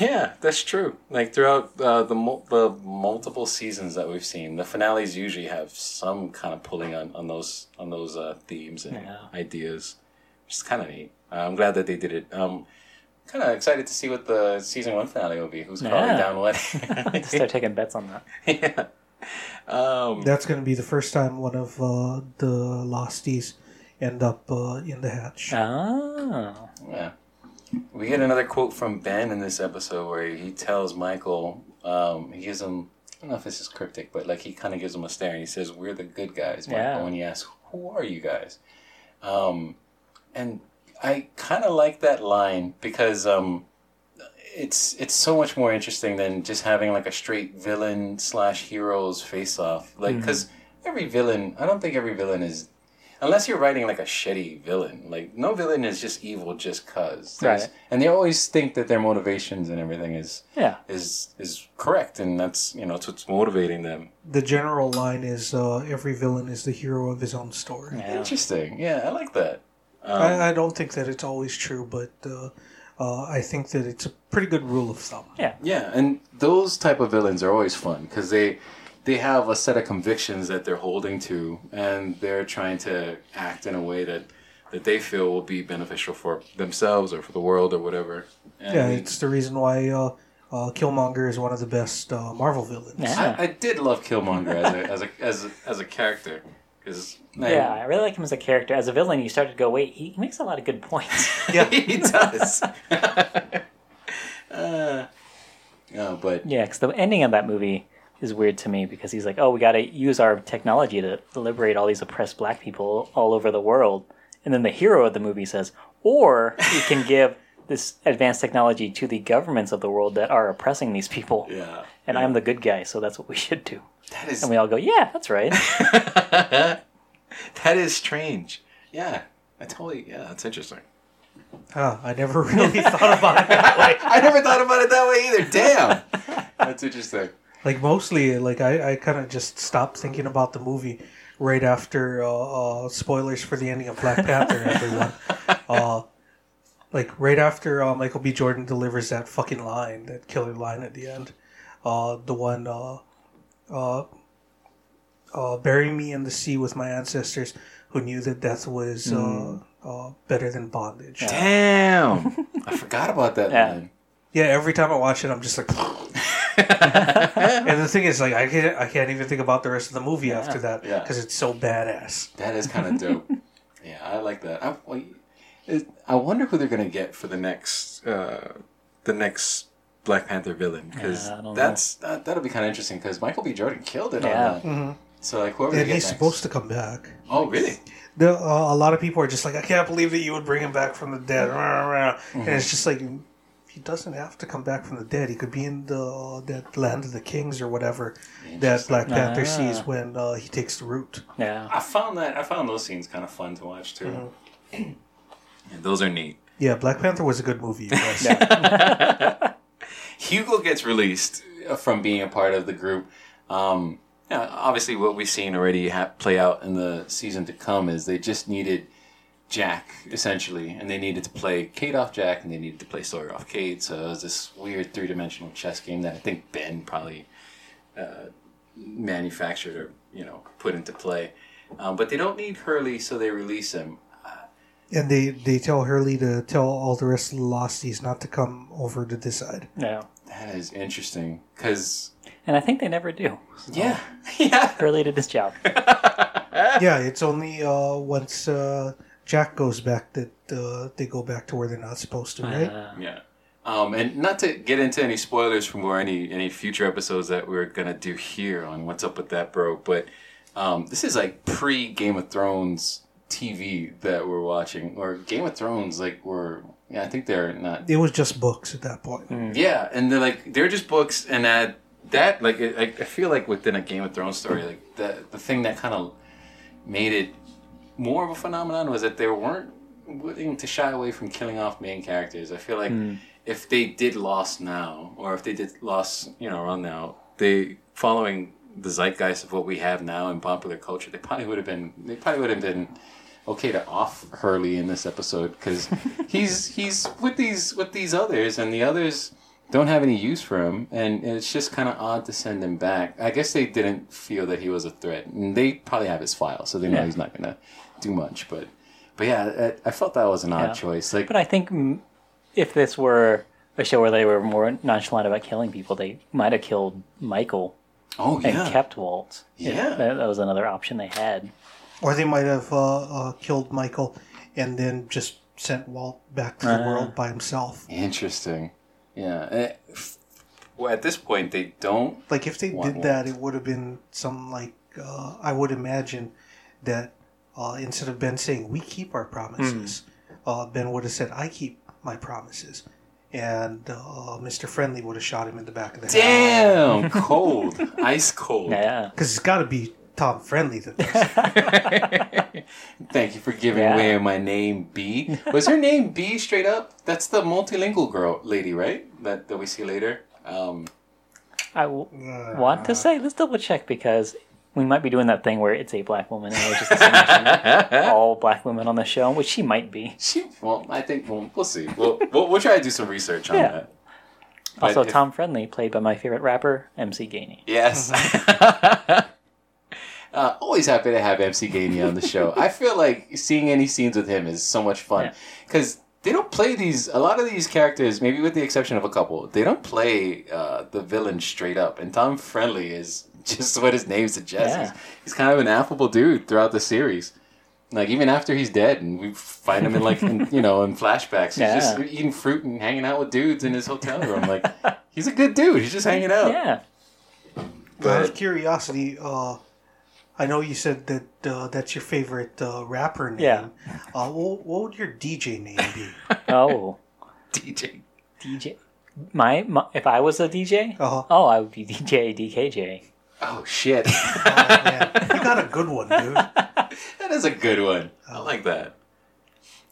C: Yeah, that's true. Like throughout uh, the mul- the multiple seasons that we've seen, the finales usually have some kind of pulling on, on those on those uh, themes and
A: Yeah.
C: ideas, which is kind of neat. Uh, I'm glad that they did it. Um, kind of excited to see what the season one finale will be. Who's calling
A: Yeah.
C: down what? [LAUGHS]
A: Just start taking bets on that. [LAUGHS]
C: yeah. Um,
B: That's going to be the first time one of uh, the Losties end up uh, in the hatch.
A: Oh.
C: Yeah. We get another quote from Ben in this episode where he tells Michael, um, he gives him, I don't know if this is cryptic, but like he kind of gives him a stare and he says, We're the good guys, Michael.
A: Yeah.
C: And he asks, Who are you guys? Um, and I kind of like that line because um, it's it's so much more interesting than just having like a straight villain slash heroes face off. Like, because every villain, I don't think every villain is unless you're writing like a shitty villain. Like no villain is just evil just cause. There's-
A: Right.
C: And they always think that their motivations and everything is
A: Yeah.
C: is is correct, and that's you know it's what's motivating them.
B: The general line is uh, every villain is the hero of his own story.
A: Yeah.
C: Interesting. Yeah, I like that. Um,
B: I, I don't think that it's always true, but uh, uh, I think that it's a pretty good rule of thumb.
A: Yeah.
C: Yeah, and those type of villains are always fun because they they have a set of convictions that they're holding to, and they're trying to act in a way that that they feel will be beneficial for themselves or for the world or whatever. And
B: Yeah, it's the reason why uh, uh, Killmonger is one of the best uh, Marvel villains.
A: Yeah.
C: I, I did love Killmonger as a as a as a, as a character because
A: Yeah, I really like him as a character. As a villain, you start to go, wait, he makes a lot of good points. [LAUGHS]
B: Yeah.
C: he does. [LAUGHS] uh, no, but
A: yeah, because the ending of that movie is weird to me because he's like, oh, we got to use our technology to liberate all these oppressed black people all over the world. And then the hero of the movie says, or we can [LAUGHS] give this advanced technology to the governments of the world that are oppressing these people.
C: yeah,
A: And I'm the good guy, so that's what we should do.
C: that is
A: And we all go, yeah, that's right. [LAUGHS]
C: that is strange. Yeah, I totally yeah, that's interesting.
B: Huh, I never really [LAUGHS] thought about it that way.
C: I never thought about it that way either. Damn, that's interesting.
B: Like mostly, like I, I kind of just stopped thinking about the movie right after uh, uh, spoilers for the ending of Black Panther. everyone, [LAUGHS] uh, like right after uh, Michael B. Jordan delivers that fucking line, that killer line at the end, uh, the one, uh, uh, uh, bury me in the sea with my ancestors who knew that death was uh, uh, better than bondage. Yeah.
C: Damn, [LAUGHS] I forgot about that
A: Yeah.
C: line.
B: Yeah, every time I watch it, I'm just like. [LAUGHS] [LAUGHS] and the thing is, like, I can't, I can't even think about the rest of the movie after that
C: Yeah.
B: because it's so badass.
C: That is kind of dope. [LAUGHS] yeah, I like that. I, I wonder who they're gonna get for the next uh, the next Black Panther villain because
A: Yeah, I don't know.
C: that's that, that'll be kind of interesting because Michael B. Jordan killed it
A: Yeah.
C: on that. So like whoever they
B: And he's
C: next.
B: supposed to come back.
C: Oh really?
B: The, uh, a lot of people are just like, I can't believe that you would bring him back from the dead.
C: Mm-hmm.
B: And it's just like, he doesn't have to come back from the dead. He could be in the that land of the kings or whatever that Black Panther
A: Ah.
B: sees when uh, he takes the root.
A: Yeah.
C: I found that I found those scenes kind of fun to watch too. [CLEARS THROAT] Yeah, those are neat.
B: Yeah, Black Panther was a good movie. You guys. [LAUGHS]
C: Hugo gets released uh, from being a part of the group. Um, yeah, obviously, what we've seen already ha- play out in the season to come is they just needed Jack essentially, and they needed to play Kate off Jack, and they needed to play Sawyer off Kate. So it was this weird three dimensional chess game that I think Ben probably uh, manufactured or you know put into play. Um, but they don't need Hurley, so they release him.
B: And they, they tell Hurley to tell all the rest of the Losties not to come over to this side.
A: Yeah.
C: That is interesting because
A: And I think they never do.
C: yeah, yeah, [LAUGHS]
A: Hurley did his job. [LAUGHS]
B: yeah, it's only uh, once uh, Jack goes back that uh, they go back to where they're not supposed to, right?
A: Uh,
C: Yeah. Um, and not to get into any spoilers from or any any future episodes that we're gonna do here on What's Up with That Bro, but um, this is like pre Game of Thrones TV that we're watching, or Game of Thrones like we're yeah I think they're not
B: It was just books at that point.
C: yeah, and they're like they're just books, and that that like it, I, I feel like within a Game of Thrones story, like the the thing that kind of made it more of a phenomenon was that they weren't willing to shy away from killing off main characters. I feel like hmm. if they did Lost now, or if they did Lost, you know, run now, they following the zeitgeist of what we have now in popular culture, they probably would have been they probably would have been okay to off Hurley in this episode because [LAUGHS] he's he's with these with these others and the others don't have any use for him and it's just kind of odd to send him back. I guess they didn't feel that he was a threat and they probably have his file so they know
A: Yeah.
C: he's not gonna do much. But but yeah, I, I felt that was an odd
A: Yeah.
C: choice. Like
A: But I think if this were a show where they were more nonchalant about killing people, they might have killed Michael
C: oh
A: and
C: yeah,
A: kept Walt.
C: Yeah.
A: That, that was another option they had.
B: Or they might have uh, uh, killed Michael and then just sent Walt back to the
A: Uh.
B: world by himself.
C: interesting. Yeah. Eh, Well, at this point, they don't.
B: Like if they
C: Walt
B: did that, it would have been some like uh, I would imagine that uh, instead of Ben saying we keep our promises, uh, Ben would have said I keep my promises, and uh, Mr. Friendly would have shot him in the back of the head.
C: Damn, [LAUGHS] cold, ice cold.
A: Yeah.
B: Because it's got to be Tom Friendly that does. [LAUGHS]
C: Thank you for giving
A: Yeah.
C: away my name, B. Was her name B straight up? That's the multilingual girl lady, right? That that we see later. Um,
A: I w- want to say, let's double check because we might be doing that thing where it's a black woman and we're just [LAUGHS] all black women on the show, which she might be.
C: she. Well, I think we'll, we'll see. We'll, we'll we'll try to do some research on
A: Yeah.
C: that. But
A: Also,
C: if-
A: Tom Friendly, played by my favorite rapper, MC Gainey.
C: Yes. [LAUGHS] [LAUGHS] uh, always happy to have MC Gainey on the show. I feel like seeing any scenes with him is so much fun
A: Yeah.
C: because they don't play these. A lot of these characters, maybe with the exception of a couple, they don't play uh, the villain straight up. And Tom Friendly is just what his name suggests.
A: Yeah.
C: He's, he's kind of an affable dude throughout the series. Like even after he's dead, and we find him in like in, you know in flashbacks, he's
A: Yeah.
C: just eating fruit and hanging out with dudes in his hotel room. Like he's a good dude. He's just hanging out.
A: Yeah.
B: Out of curiosity, uh, I know you said that uh, that's your favorite uh, rapper name.
A: Yeah.
B: Uh, what, what would your DJ name be? [LAUGHS]
A: Oh,
C: DJ.
A: DJ. My, my if I was a DJ,
B: Uh-huh.
A: oh, I would be DJ DKJ.
C: Oh shit, [LAUGHS]
B: Oh, man. You got a good one, dude. [LAUGHS]
C: that is a good one. I like that.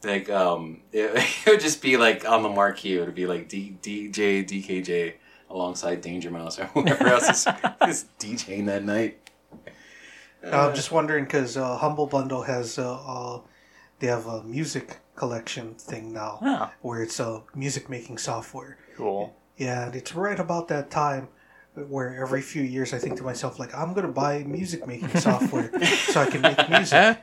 C: Like um, it, [LAUGHS] it would just be like on the marquee. It would be like D, DJ DKJ alongside Danger Mouse or whoever else is, is DJing that night.
B: Uh, I'm just wondering because uh, Humble Bundle has uh, uh, they have a music collection thing now
A: Oh,
B: where it's a music making software.
A: cool.
B: Yeah, and it's right about that time where every few years I think to myself like I'm gonna buy music making [LAUGHS] software so I can make music,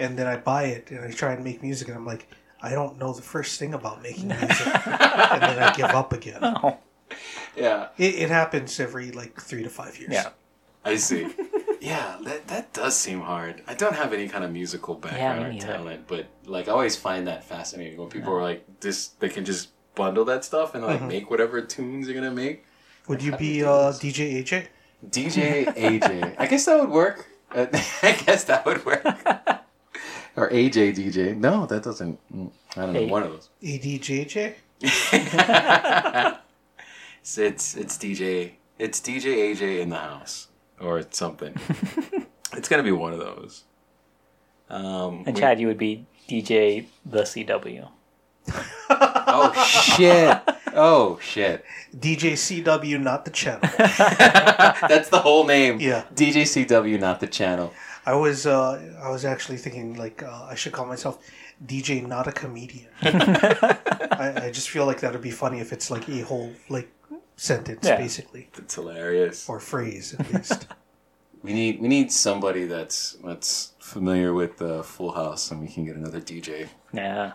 B: and then I buy it and I try and make music and I'm like I don't know the first thing about making [LAUGHS] music, and then I give up again. [LAUGHS]
A: Oh,
C: Yeah,
B: It, it happens every like three to five years.
A: yeah.
C: I see. yeah, that that does seem hard. I don't have any kind of musical background
A: me
C: or talent, but like I always find that fascinating when people are like this. They can just bundle that stuff and like mm-hmm. make whatever tunes they're gonna make.
B: Would you
C: How do you
B: be uh. DJ AJ?
C: DJ AJ. I guess that would work. Uh, [LAUGHS] I guess that would work. or AJ DJ. No, that doesn't. mm, I don't know.
A: Hey.
C: One of those.
B: ADJJ?
C: It's, it's it's DJ. It's DJ AJ in the house or it's something. [LAUGHS] it's gonna be one of those. Um,
A: And
C: we-
A: Chad, you would be DJ the CW. [LAUGHS]
C: Oh shit! Oh shit!
B: DJ CW, not the channel. [LAUGHS]
C: That's the whole name.
B: Yeah.
C: DJ CW, not the channel.
B: I was uh, I was actually thinking like uh, I should call myself DJ, not a comedian. [LAUGHS] I, I just feel like that would be funny if it's like a whole like sentence
A: Yeah.
B: basically
C: It's hilarious.
B: or phrase at least. [LAUGHS]
C: We need we need somebody that's that's familiar with uh, Full House, and we can get another DJ.
A: Yeah.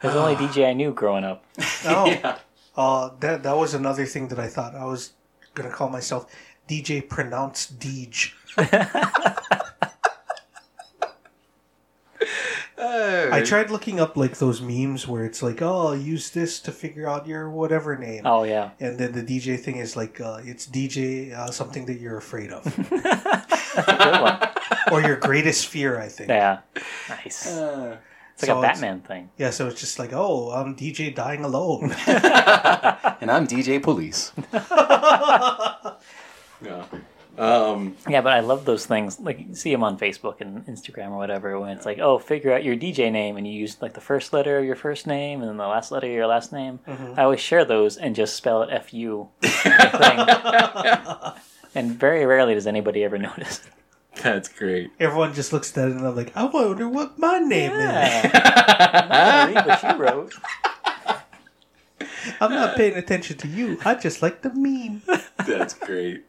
A: There's the only DJ I knew growing up. [LAUGHS]
B: oh,
C: Yeah.
B: uh, that that was another thing that I thought I was gonna call myself DJ pronounced Deej. I tried looking up like those memes where it's like, oh, use this to figure out your whatever name.
A: Oh yeah.
B: And then the DJ thing is like, uh, it's DJ uh, something that you're afraid of, [LAUGHS]
A: Good one.
B: or your greatest fear, I think.
A: Yeah. Nice.
C: Uh,
A: It's like
B: so
A: a Batman thing.
B: Yeah, so it's just like, oh, I'm DJ dying alone. [LAUGHS] [LAUGHS]
C: and I'm DJ Police. [LAUGHS] yeah. Um,
A: Yeah, but I love those things. Like you see them on Facebook and Instagram or whatever. When it's like, oh, figure out your DJ name, and you use like the first letter of your first name and then the last letter of your last name. I always share those and just spell it F U. and very rarely does anybody ever notice.
C: That's great.
B: Everyone just looks at it and I'm like, I wonder what my name is.
A: Yeah. [LAUGHS] I read what you wrote. [LAUGHS]
B: I'm not paying attention to you. I just like the meme. [LAUGHS]
C: That's great.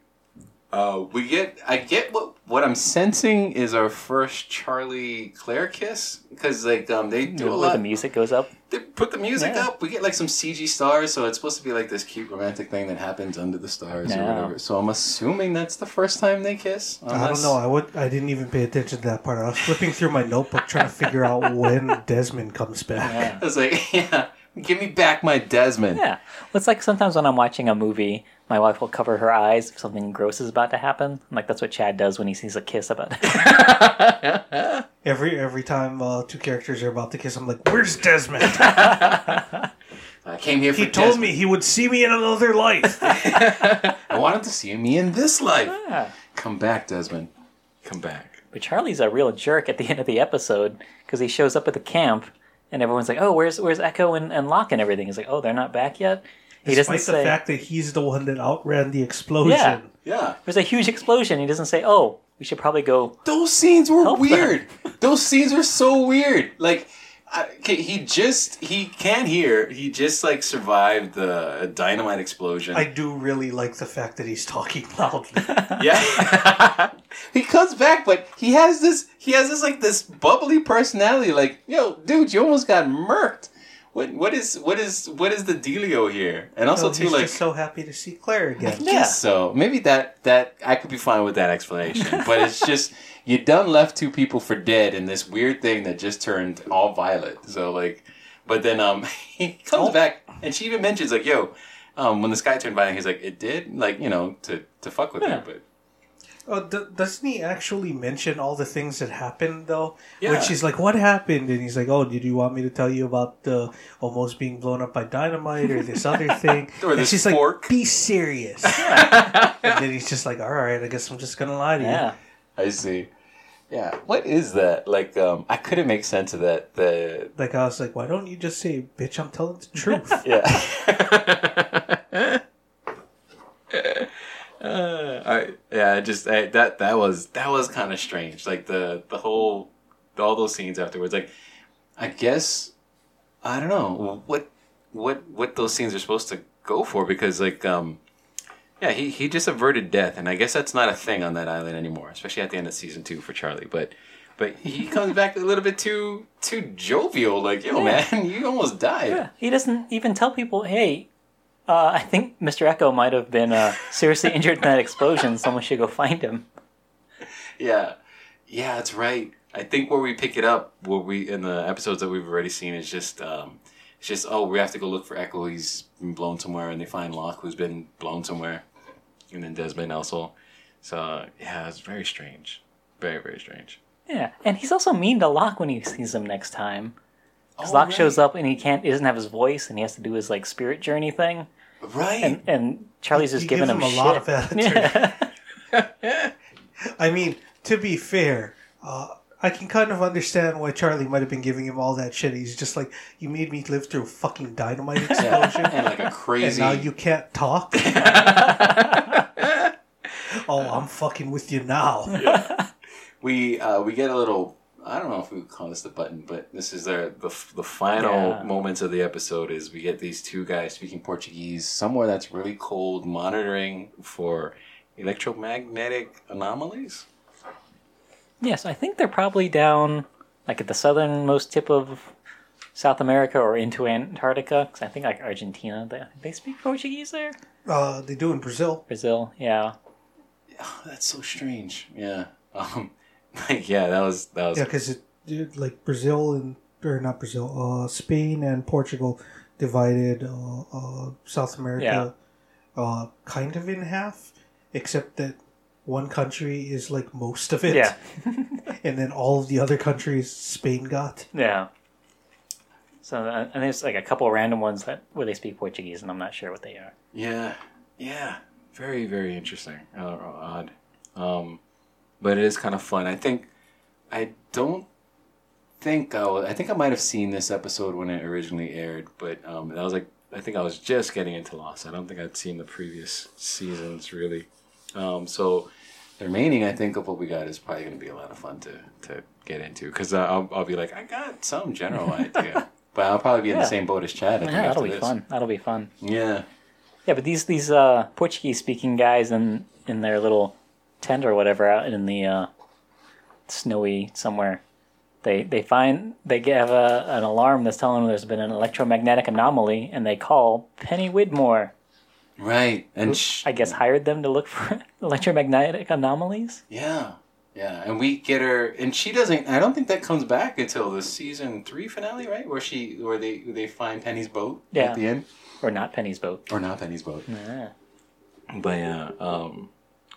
C: Uh, we get. I get what what I'm sensing is our first Charlie Claire kiss because like um they do a
A: Where
C: lot.
A: the music goes up.
C: They put the music
A: Yeah.
C: up. We get like some CG stars, so it's supposed to be like this cute romantic thing that happens under the stars or whatever. So I'm assuming that's the first time they kiss.
B: I don't know. I would. I didn't even pay attention to that part. I was flipping through my notebook trying to figure out [LAUGHS] when Desmond comes back.
A: Yeah.
C: I was like, [LAUGHS] yeah, give me back my Desmond.
A: Yeah. Well, it's like sometimes when I'm watching a movie, my wife will cover her eyes if something gross is about to happen. Like that's what Chad does when he sees a kiss about to. [LAUGHS]
B: Every every time uh, two characters are about to kiss, I'm like, "Where's Desmond?" [LAUGHS]
C: I came here for
B: He told
C: Desmond.
B: me he would see me in another life. [LAUGHS]
C: I wanted to see me in this life.
A: Yeah.
C: Come back, Desmond. Come back.
A: But Charlie's a real jerk at the end of the episode because he shows up at the camp and everyone's like, "Oh, where's where's Eko and, and Locke and everything?" He's like, "Oh, they're not back yet." He doesn't
B: Despite the fact that he's the one that outran the explosion.
A: Yeah.
C: Yeah.
A: There's a huge explosion. He doesn't say, "Oh, we should probably go."
C: Those scenes were weird. [LAUGHS] Those scenes were so weird. Like, I, okay, he just he can't hear. He just like survived the dynamite explosion.
B: I do really like the fact that he's talking [LAUGHS] loudly. [LAUGHS]
C: yeah, he comes back, but he has this he has this like this bubbly personality. Like, yo, dude, you almost got murked. What what is what is what is the dealio here? And also
B: Well,
C: too
B: he's
C: like
B: just so happy to see Claire again.
C: I guess so. Maybe that that I could be fine with that explanation, but it's [LAUGHS] just you done left two people for dead in this weird thing that just turned all violet. So like, but then um [LAUGHS] he comes
B: Oh.
C: back and she even mentions like, yo, um when the sky turned violet, he's like, it did, like you know, to to fuck with
A: Yeah.
C: her, but.
B: Oh, d- doesn't he actually mention all the things that happened though?
C: Yeah.
B: When she's like, "What happened?" and he's like, "Oh, did you want me to tell you about the almost being blown up by dynamite or this other [LAUGHS] thing?"
C: Or
B: and
C: this
B: she's
C: fork.
B: like, "Be serious." [LAUGHS] and then he's just like, "All right, I guess I'm just gonna lie to you."
A: Yeah.
C: I see. Yeah, what is that? Like, um, I couldn't make sense of that. The
B: Like I was like, "Why don't you just say, bitch, I'm telling the truth?" [LAUGHS]
C: yeah. Uh, I, yeah, I just I, that that was that was kind of strange. Like the the whole all those scenes afterwards. Like, I guess I don't know what what what those scenes are supposed to go for because like um yeah he he just averted death and I guess that's not a thing on that island anymore, especially at the end of season two for Charlie. But but he [LAUGHS] comes back a little bit too too jovial. Like yo
A: Yeah.
C: man, [LAUGHS] you almost died.
A: Yeah. He doesn't even tell people, hey, uh, I think Mr. Eko might have been uh, seriously [LAUGHS] injured in that explosion. Someone should go find him.
C: Yeah, yeah, that's right. I think where we pick it up, where we in the episodes that we've already seen, is just um, it's just oh, we have to go look for Eko. He's been blown somewhere, and they find Locke, who's been blown somewhere, and then Desmond also. So yeah, it's very strange, very very strange.
A: Yeah. And he's also mean to Locke when he sees him next time. Because
C: Oh,
A: Locke
C: right.
A: shows up and he can't, he doesn't have his voice and he has to do his like spirit journey thing.
C: Right.
A: And, and Charlie's just
B: He
A: giving
B: gives
A: him,
B: him a
A: shit.
B: lot of attitude. [LAUGHS]
A: Yeah.
B: I mean, to be fair, uh, I can kind of understand why Charlie might have been giving him all that shit. He's just like, "You made me live through a fucking dynamite [LAUGHS] explosion."
C: and like a
B: And
C: crazy.
B: now you can't talk. [LAUGHS] oh, I'm fucking with you now.
C: we uh, we get a little. I don't know if we would call this the button, but this is the the, the final
A: Yeah.
C: moments of the episode. Is we get these two guys speaking Portuguese somewhere that's really cold, monitoring for electromagnetic anomalies.
A: Yes, I think they're probably down like at the southernmost tip of South America or into Antarctica. Because I think like Argentina, they, they speak Portuguese there.
B: Uh, they do in Brazil.
A: Brazil, yeah.
C: Oh, that's so strange. Yeah. [LAUGHS] Um. [LAUGHS] Like yeah, that was that was
B: Yeah, because it, it like Brazil and or not Brazil, uh, Spain and Portugal divided uh, uh, South America uh, kind of in half, except that one country is like most of it,
A: Yeah. [LAUGHS]
B: and then all of the other countries Spain got.
A: Yeah. So uh, and there's like a couple of random ones that where they speak Portuguese, and I'm not sure what they are.
C: Yeah, yeah, very very interesting. Uh, odd, um, but it is kind of fun. I think I don't think I, was, I think I might have seen this episode when it originally aired, but um, that was like I think I was just getting into Lost. I don't think I'd seen the previous seasons really. Um, so the remaining, I think, of what we got is probably going to be a lot of fun to to get into because I'll, I'll be like I got some general [LAUGHS] idea. But I'll probably be in
A: Yeah.
C: the same boat as Chad. I think,
A: Yeah, that'll be
C: this.
A: fun. That'll be fun.
C: Yeah.
A: Yeah, but these these uh, Portuguese speaking guys in in their little tent or whatever out in the uh, snowy somewhere, they they find they have a, an alarm that's telling them there's been an electromagnetic anomaly, and they call Penny Widmore.
C: Right. And sh-
A: I guess hired them to look for [LAUGHS] electromagnetic anomalies.
C: Yeah, yeah, and we get her, and she doesn't. I don't think that comes back until the season three finale, right? Where she, where they, they find Penny's boat
A: Yeah.
C: at the end,
A: Or not Penny's boat.
C: or not Penny's boat,
A: Yeah.
C: but yeah, um,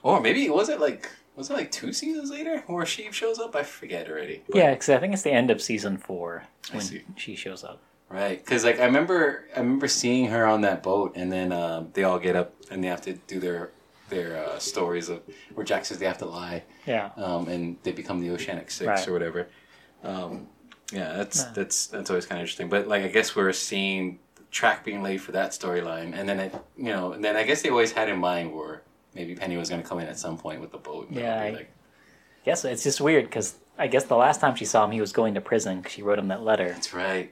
C: or maybe was it like was it like two seasons later where she shows up? I forget already. But-
A: Yeah, because I think it's the end of season four when she shows up.
C: right. Because like I remember, I remember seeing her on that boat, and then um, they all get up and they have to do their their uh, stories of where Jack says they have to lie.
A: Yeah.
C: um, and they become the Oceanic Six
A: Right.
C: or whatever. Um, yeah, that's
A: Yeah.
C: that's that's always kind of interesting. But like, I guess we're seeing track being laid for that storyline, and then it, you know, and then I guess they always had in mind where maybe Penny was going to come in at some point with the boat. and
A: Yeah,
C: it'll
A: I-
C: like,
A: Yes, it's just weird because I guess the last time she saw him, he was going to prison 'cause she wrote him that letter,
C: That's right.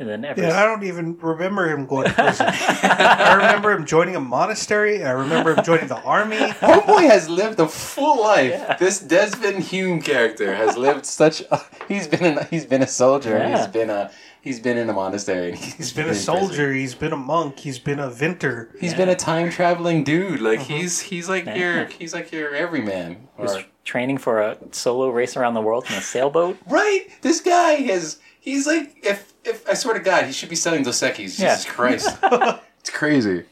A: and then ever
B: Yeah, I don't even remember him going to prison. I remember him joining a monastery. I remember him joining the army. [LAUGHS]
C: Homeboy has lived a full life. This Desmond Hume character has lived such. A, he's been an, he's been a soldier.
A: Yeah.
C: He's been a he's been in a monastery. [LAUGHS] He's,
B: He's been a
C: in prison.
B: soldier. He's been a monk. He's been a vinter.
C: He's
A: Yeah.
C: been a time traveling dude. Like he's he's like your he's like your everyman.
A: was
C: Or,
A: training for a solo race around the world in a sailboat.
C: right? This guy has. He's like if if I swear to God, he should be selling Dos Equis.
A: Yeah.
C: Jesus Christ, [LAUGHS] it's crazy.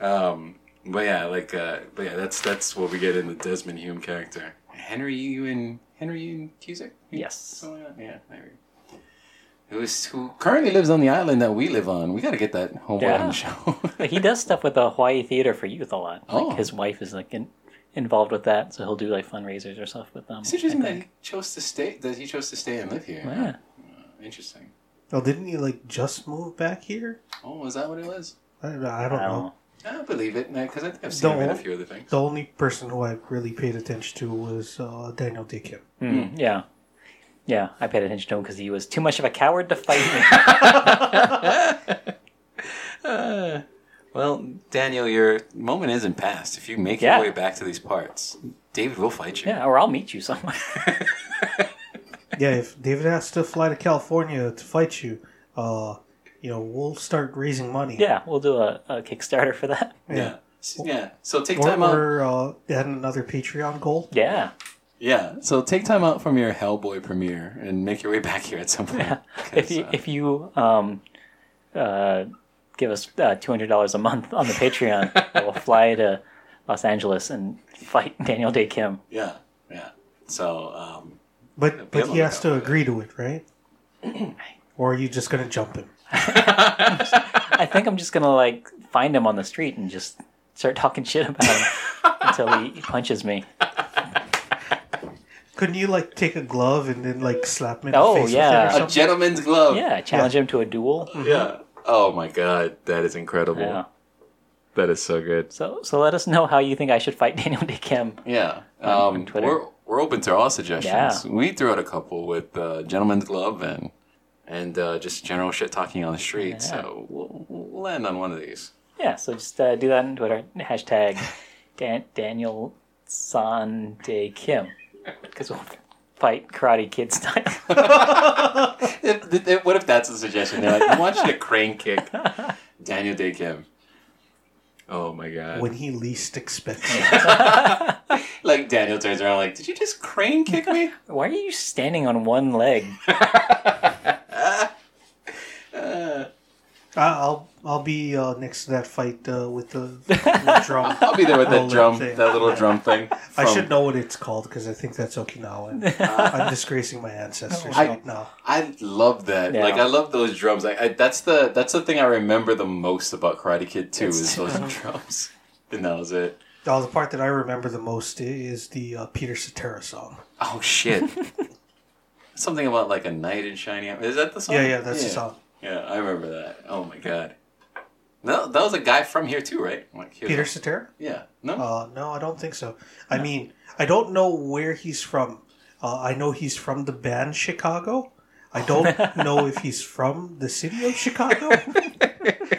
C: Um, but yeah, like, uh, but yeah, that's that's what we get in the Desmond Hume character. Henry Ewan Henry Ewan Cusick.
A: Yes.
C: Something like that. Yeah, there we go. Who is who currently lives on the island that we live on? We got to get that homeboy
A: Yeah.
C: on the show. [LAUGHS]
A: He does stuff with the Hawaii Theater for Youth a lot.
C: Oh.
A: Like his wife is like in, involved with that, so he'll do like fundraisers or stuff with them.
C: it's interesting
A: I
C: that he chose to stay. That he chose to stay and live here.
A: Yeah.
C: Interesting.
B: Oh, didn't he like just move back here?
C: Oh, is that what it was?
B: I, I don't
A: I don't
B: know.
A: know.
C: I believe it because I think I've seen him in a few other things.
B: The only person who I really paid attention to was uh, Daniel Dae Kim.
A: Mm, yeah. Yeah, I paid attention to him because he was too much of a coward to fight me. [LAUGHS]
C: Well, Daniel, your moment isn't past. If you make
A: Yeah.
C: your way back to these parts, David will fight you.
A: yeah, or I'll meet you somewhere. [LAUGHS]
B: Yeah, if David has to fly to California to fight you, uh, you know, we'll start raising money.
A: yeah, we'll do a, a Kickstarter for that.
C: Yeah. S- Yeah. So take
B: Or,
C: time out.
B: or uh, add another Patreon goal.
A: Yeah.
C: Yeah. So take time out from your Hellboy premiere and make your way [LAUGHS] back here at some point. [LAUGHS]
A: If you if you um uh give us uh, two hundred dollars a month on the Patreon, [LAUGHS] we'll fly to Los Angeles and fight Daniel Dae Kim.
C: yeah. Yeah. So um,
B: But but he has to
C: yeah.
B: agree to it, right? [CLEARS THROAT] or are you just gonna jump him?
A: I think I'm just gonna like find him on the street and just start talking shit about him until he punches me.
B: Couldn't you like take a glove and then like slap him in
A: Oh,
B: the face
A: yeah.
B: with it or
C: a
B: something?
C: gentleman's glove.
A: Yeah, challenge him to a duel.
C: Yeah. Oh my God, that is incredible.
A: Yeah.
C: That is so good.
A: So so let us know how you think I should fight [LAUGHS] Daniel Dae Kim.
C: Yeah.
A: on
C: Um,
A: Twitter.
C: we're we're open to all suggestions.
A: Yeah.
C: We threw out a couple with uh, gentleman's glove and and uh, just general shit talking on the street.
A: Yeah.
C: So we'll, we'll land on one of these.
A: Yeah, so just uh, do that on Twitter. Hashtag [LAUGHS] Dan- Daniel San Dae Kim. [LAUGHS] Because we'll fight Karate Kid style. [LAUGHS]
C: If- if- what if that's the suggestion? They're like, I want you to crane kick [LAUGHS] Daniel Dae Kim. Oh my god!
B: when he least expects it.
C: like Daniel turns around, like, did you just crane kick me?
A: Why are you standing on one leg?
B: I- I'll I'll be uh, next to that fight uh, with the, [LAUGHS] the drum.
C: I'll be there with that
B: Little
C: drum,
B: thing.
C: that little drum thing.
B: I
C: from-
B: should know what it's called because I think that's Okinawan. [LAUGHS] I'm disgracing my ancestors
C: I-
B: right now.
C: I love that.
A: Yeah.
C: Like I love those drums. I, I that's the that's the thing I remember the most about Karate Kid Two
A: It's-
C: is those [LAUGHS] drums. And that was it.
B: Oh, the part that I remember the most is the uh, Peter Cetera song.
C: Oh shit! Something about like a knight in shiny. Is that the song?
B: Yeah, yeah, that's the song.
C: Yeah, I remember that. Oh my god. No, that was a guy from here too, right? Like he was
B: Peter
C: a-
B: Cetera?
C: yeah. No.
B: Uh, no, I don't think so. I mean, I don't know where he's from. Uh, I know he's from the band Chicago. I don't [LAUGHS] know if he's from the city of Chicago.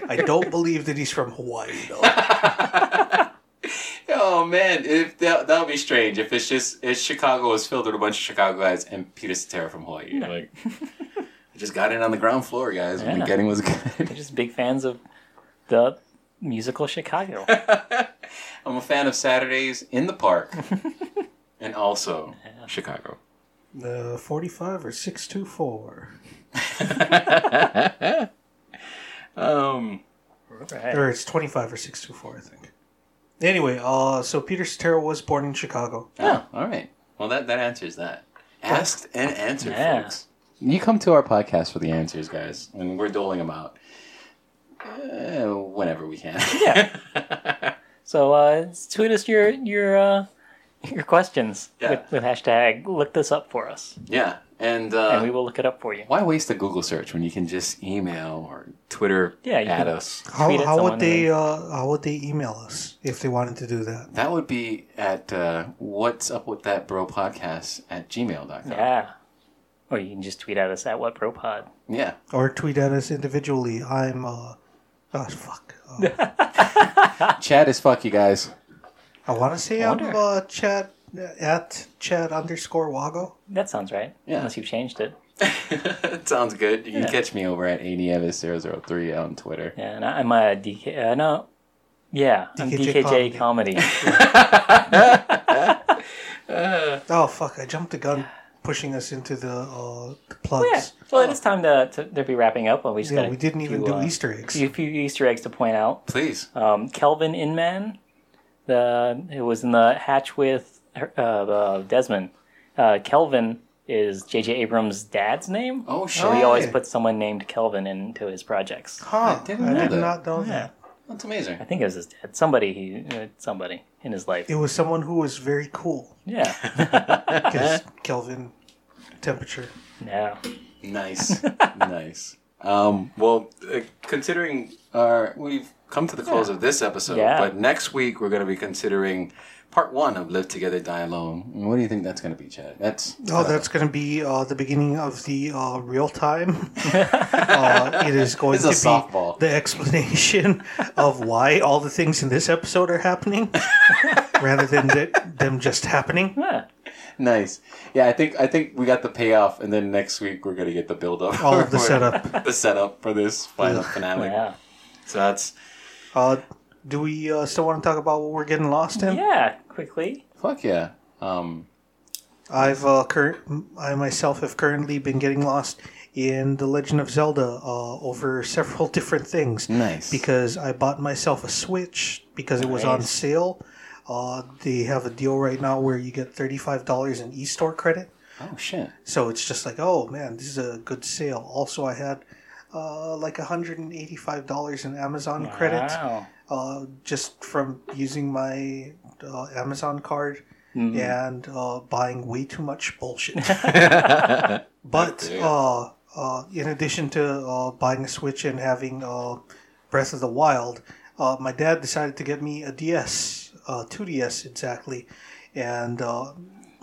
B: I don't believe that he's from Hawaii, though. [LAUGHS]
C: oh man, if that that would be strange if it's just if Chicago is filled with a bunch of Chicago guys and Peter Cetera from Hawaii. Like, [LAUGHS] I just got in on the ground floor, guys. When
A: Yeah.
C: getting was good.
A: They're just big fans of the musical Chicago. [LAUGHS]
C: I'm a fan of Saturdays in the park, [LAUGHS] and also Chicago.
B: Uh, 45 or 624. [LAUGHS]
C: Um,
A: Right.
B: Or it's 25 or 624, I think. Anyway, uh, so Peter Cetera was born in Chicago.
C: oh, all right. Well, that that answers that. Asked and answered,
A: Yeah.
C: folks. You come to our podcast for the answers, guys, and we're doling them out uh, whenever we can. [LAUGHS]
A: Yeah. So uh, tweet us your your uh, your questions
C: Yeah.
A: with, with hashtag look this up for us.
C: Yeah, And, uh,
A: and we will look it up for you.
C: why waste a Google search when you can just email or Twitter
A: Yeah, you
C: at us?
B: How,
A: at
B: how would they
A: and-
B: uh, how would they email us if they wanted to do that?
C: That would be at uh, what's up with that bro podcast at gmail.com.
A: Yeah. Or you can just tweet at us at what bro pod.
C: Yeah.
B: Or tweet at us individually. I'm uh, oh fuck. Uh, [LAUGHS]
C: Chat is fuck, you guys.
B: I want to say
A: I
B: I'm
A: wonder.
B: uh, Chad at Chad underscore Wago.
A: That sounds right.
C: Yeah.
A: Unless you've changed it. [LAUGHS]
C: It sounds good. You can
A: Yeah.
C: catch me over at ADEvis003 on Twitter.
A: Yeah, and I- I'm a DK. Uh, no. Yeah, I'm
B: DKJ
A: DKJ comedy. [LAUGHS]
B: Oh fuck! I jumped the gun, pushing us into the, uh, the plugs.
A: yeah. Well, it is time to, to, to be wrapping up. But we just
B: Yeah,
A: got
B: we didn't even do Easter eggs.
A: A few Easter eggs to point out.
C: Please.
A: Um, Kelvin Inman, the it was in the hatch with uh, uh, Desmond. Uh, Kelvin is J.J. Abrams' dad's name.
C: Oh,
A: So he always
B: yeah.
A: puts someone named Kelvin into his projects.
B: Huh?
C: I didn't
B: I
C: know
B: did
C: that.
B: not know
A: Yeah.
B: that.
C: That's amazing.
A: I think it was his dad. Somebody he uh, somebody in his life.
B: It was someone who was very cool.
A: Yeah. [LAUGHS]
B: Because [LAUGHS] Kelvin temperature.
A: yeah.
C: Nice. [LAUGHS] nice. Um, well, uh, considering our, we've come to the close of this episode,
A: Yeah.
C: but next week we're going to be considering part one of Live Together, Die Alone. What do you think that's going to be, Chad? That's
B: Oh, that's going to be uh, the beginning of the uh, real time. [LAUGHS] uh, it is going
C: It's
B: to be
C: softball.
B: the explanation of why all the things in this episode are happening, [LAUGHS] rather than th- them just happening.
A: Yeah.
C: Nice. Yeah, I think I think we got the payoff, and then next week we're going to get the build up,
B: All of the setup. [LAUGHS]
C: the setup for this final finale.
A: Yeah.
C: So that's
B: Uh, do we uh, still want to talk about what we're getting lost in?
A: Yeah. Quickly.
C: fuck yeah. Um,
B: I've uh, cur- I myself have currently been getting lost in The Legend of Zelda uh, over several [LAUGHS] different things.
C: Nice.
B: Because I bought myself a Switch because it was on sale. Uh, they have a deal right now where you get thirty-five dollars in eStore credit.
C: oh shit.
B: So it's just like, oh man, this is a good sale. Also, I had uh, like hundred and eighty-five dollars in Amazon credit uh, just from using my uh, Amazon card
A: Mm-hmm.
B: and uh, buying way too much bullshit. [LAUGHS] [LAUGHS]
C: But
B: but uh, uh, in addition to uh, buying a Switch and having uh, Breath of the Wild, uh, my dad decided to get me a DS, uh, 2DS exactly, and uh,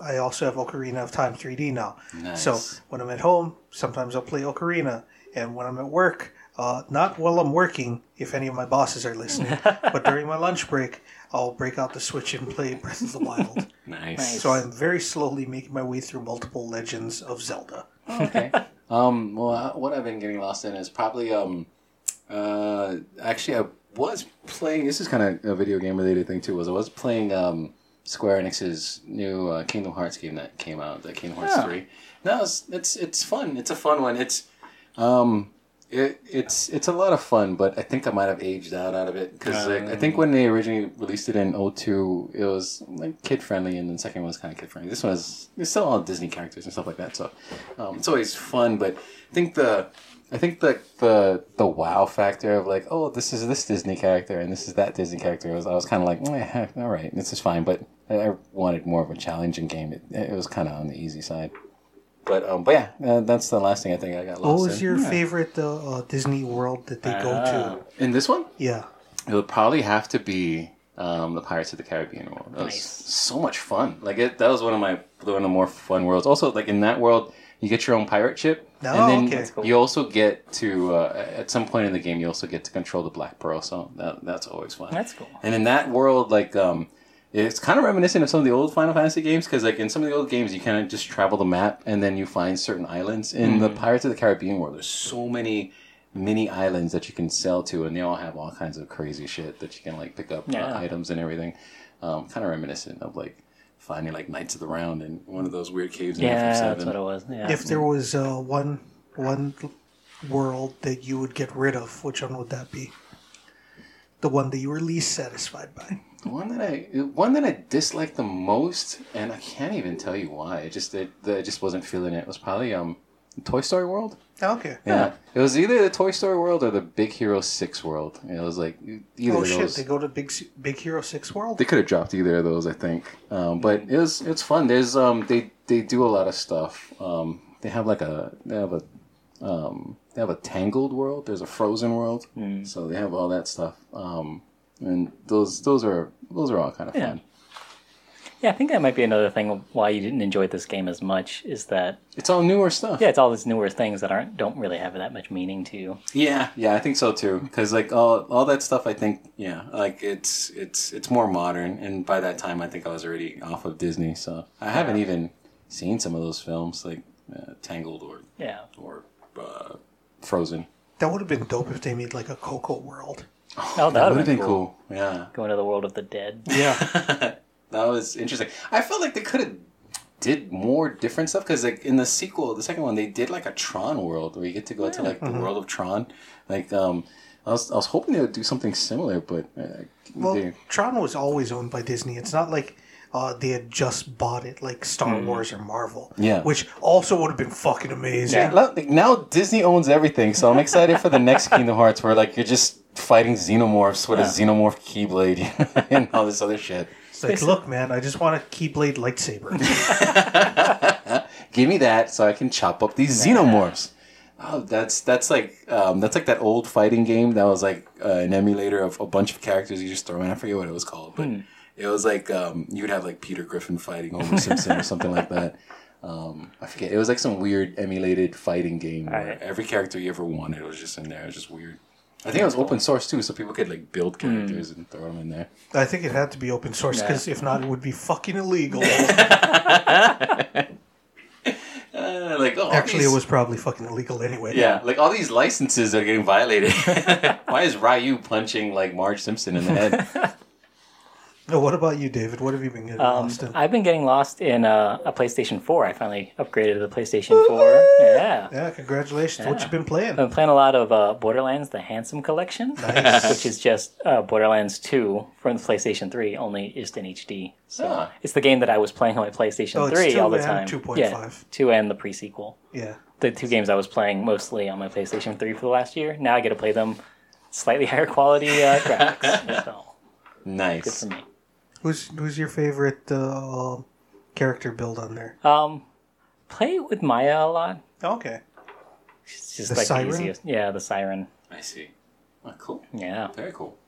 B: I also have Ocarina of Time 3D now.
C: Nice.
B: So when I'm at home, sometimes I'll play Ocarina, and when I'm at work, uh, not while I'm working, if any of my bosses are listening, [LAUGHS] but during my lunch break, I'll break out the Switch and play Breath of the Wild. [LAUGHS]
C: nice.
B: so I'm very slowly making my way through multiple Legends of Zelda.
C: okay. [LAUGHS] Um, well, uh, what I've been getting lost in is probably um, uh, actually I was playing. This is kind of a video game related thing too. Was I was playing um, Square Enix's new uh, Kingdom Hearts game that came out, the Kingdom Hearts
A: Yeah.
C: three. No, it's, it's it's fun. It's a fun one. It's um, it, it's it's a lot of fun, but I think I might have aged out out of it because like, I think when they originally released it in 02, it was like kid friendly, and the second one was kind of kid friendly. This one is it's still all Disney characters and stuff like that, so um, it's always fun. But I think the I think the the the wow factor of like oh this is this Disney character and this is that Disney character was I was kind of like eh, [LAUGHS] all right this is fine, but I, I wanted more of a challenging game. It, it was kind of on the easy side. But um, but yeah, uh, that's the last thing I think I got lost
B: What was
C: in.
B: your favorite uh, uh, Disney world that they go to?
C: in this one?
B: Yeah.
C: It would probably have to be um, the Pirates of the Caribbean world. That was so much fun. Like it, that was one of my one of the more fun worlds. Also, like in that world, you get your own pirate ship,
B: Oh,
C: and then
B: okay. That's
A: cool.
C: you also get to uh, at some point in the game you also get to control the Black Pearl. So that, that's always fun.
A: That's cool.
C: And in that world, like um, it's kind of reminiscent of some of the old Final Fantasy games because, like, in some of the old games, you kind of just travel the map and then you find certain islands. In the Pirates of the Caribbean world, there's so many mini islands that you can sell to, and they all have all kinds of crazy shit that you can like pick up uh, items and everything. Um, kind of reminiscent of like finding like Knights of the Round in one of those weird caves in
A: Yeah,
C: FF7.
A: that's what it was. Yeah.
B: If there was uh, one one world that you would get rid of, which one would that be? The one that you were least satisfied by.
C: The one that I one that I disliked the most, and I can't even tell you why. It just it, I just wasn't feeling it. Was probably um Toy Story World.
B: Okay.
C: Yeah, it was either the Toy Story world or the Big Hero Six world. It was like either
B: Oh shit!
C: those.
B: They go to Big Big Hero Six World.
C: They could have dropped either of those, I think. Um, but it was it's fun. There's um they they do a lot of stuff. Um, they have like a they have a um, they have a tangled world. There's a frozen world. So they have all that stuff. Um, and those those are those are all kind of
A: Yeah.
C: fun.
A: Yeah, I think that might be another thing why you didn't enjoy this game as much is that
C: It's all newer stuff.
A: yeah, it's all these newer things that aren't don't really have that much meaning to you.
C: Yeah, yeah, I think so too. Because like all all that stuff, I think yeah, like it's it's it's more modern. And by that time, I think I was already off of Disney, so I haven't even seen some of those films like uh, Tangled or
A: Yeah.
C: or uh, Frozen.
B: That would have been dope if they made like a Coco world.
A: Oh, that
C: That
A: would
C: would
A: have
C: have been cool. Yeah,
A: Go into the world of the dead.
B: Yeah. [LAUGHS]
C: that was interesting. I felt like they could have did more different stuff because like in the sequel, the second one, they did like a Tron world where you get to go to like the world of Tron. Like um, I was I was hoping they would do something similar, but uh,
B: Well,
C: they,
B: Tron was always owned by Disney. It's not like uh, they had just bought it like Star Wars or Marvel.
C: Yeah.
B: Which also would have been fucking amazing.
A: Yeah.
C: Now- like, now Disney owns everything, so I'm excited for the next Kingdom [LAUGHS] Hearts where like you're just fighting xenomorphs with a xenomorph keyblade [LAUGHS] and all this other shit.
B: It's like, look, man, I just want a Keyblade lightsaber. [LAUGHS]
C: Give me that so I can chop up these xenomorphs. Oh, that's that's like um, that's like that old fighting game that was like uh, an emulator of a bunch of characters you just throw in. I forget what it was called, but it was like um, you would have like Peter Griffin fighting Homer [LAUGHS] Simpson or something like that. Um, I forget. It was like some weird emulated fighting game where
A: Alright.
C: every character you ever wanted was just in there. It was just weird. I think it was open source too, so people could like build characters and throw them in there.
B: I think it had to be open source because if not, it would be fucking illegal. [LAUGHS]
C: Uh, like oh,
B: Actually,
C: these-
B: it was probably fucking illegal anyway.
C: Yeah, like all these licenses are getting violated. [LAUGHS] Why is Ryu punching like Marge Simpson in the head? [LAUGHS]
B: Now, what about you, David? What have you been getting
A: Um,
B: lost in?
A: I've been getting lost in uh, a PlayStation 4. I finally upgraded to the PlayStation 4. Yeah.
B: yeah, congratulations. What
A: Yeah.
B: you been playing?
A: I've been playing a lot of uh, Borderlands, the Handsome Collection,
B: Nice.
A: which is just uh, Borderlands 2 from the PlayStation 3, only just in HD. So
C: Ah.
A: it's the game that I was playing on my PlayStation
B: Oh, it's
A: 3
B: 2
A: all the time.
B: 2.5.
A: Yeah, 2 and the pre-sequel.
B: Yeah.
A: The two games I was playing mostly on my PlayStation 3 for the last year. Now I get to play them slightly higher quality uh, graphics. [LAUGHS] so good
C: nice.
A: for me.
B: Who's who's your favorite uh, character build on there?
A: Um, play with Maya a lot.
B: Okay.
A: It's just
B: The
A: like
B: Siren?
A: the easiest. Yeah, the siren.
C: I see. Oh, cool.
A: Yeah.
C: Very cool.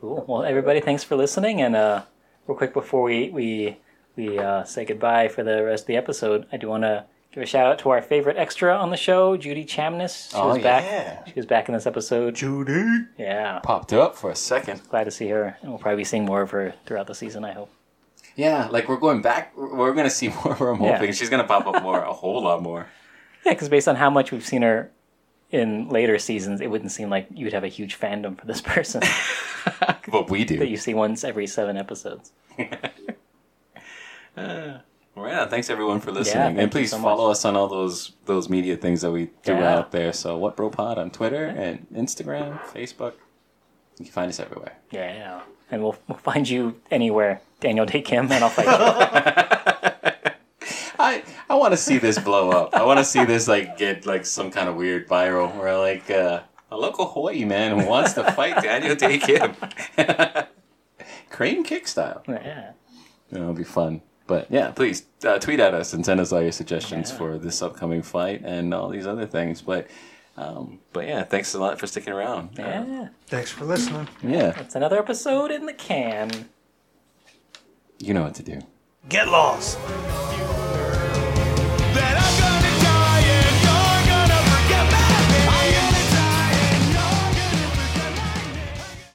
A: Cool. Well, everybody, thanks for listening. And uh, real quick before we we we uh, say goodbye for the rest of the episode, I do want to give a shout out to our favorite extra on the show, Judy Chamness. She
C: Oh,
A: was back.
C: yeah.
A: She was back in this episode.
B: Judy.
A: Yeah.
C: Popped up for a second.
A: Glad to see her, and we'll probably be seeing more of her throughout the season. I hope.
C: Yeah, like we're going back. We're gonna see [LAUGHS] more of her. I'm
A: Yeah.
C: hoping she's gonna pop up more, a whole lot more. [LAUGHS]
A: Yeah, because based on how much we've seen her in later seasons, it wouldn't seem like you'd have a huge fandom for this person [LAUGHS]
C: But we do.
A: that you see once every seven episodes.
C: Well, yeah, thanks everyone for listening,
A: you
C: and please
A: so
C: follow us on all those those media things that we do
A: Yeah.
C: out there. So, what bro pod on Twitter and Instagram, Facebook. You can find us everywhere.
A: Yeah, yeah. and we'll, we'll find you anywhere, Daniel Dae Kim, and I'll fight you. [LAUGHS]
C: I I want to see this blow up. I want to see this like get like some kind of weird viral where like uh, a local Hawaii man who wants to fight Daniel Dae Kim, [LAUGHS] crane kick style.
A: yeah.
C: You know, it'll be fun. But yeah, please uh, tweet at us and send us all your suggestions
A: Yeah.
C: for this upcoming fight and all these other things. But um, but yeah, thanks a lot for sticking around. Uh,
A: Yeah.
B: Thanks for listening.
C: yeah,
A: It's another episode in the can.
C: you know what to do.
B: Get lost.
D: You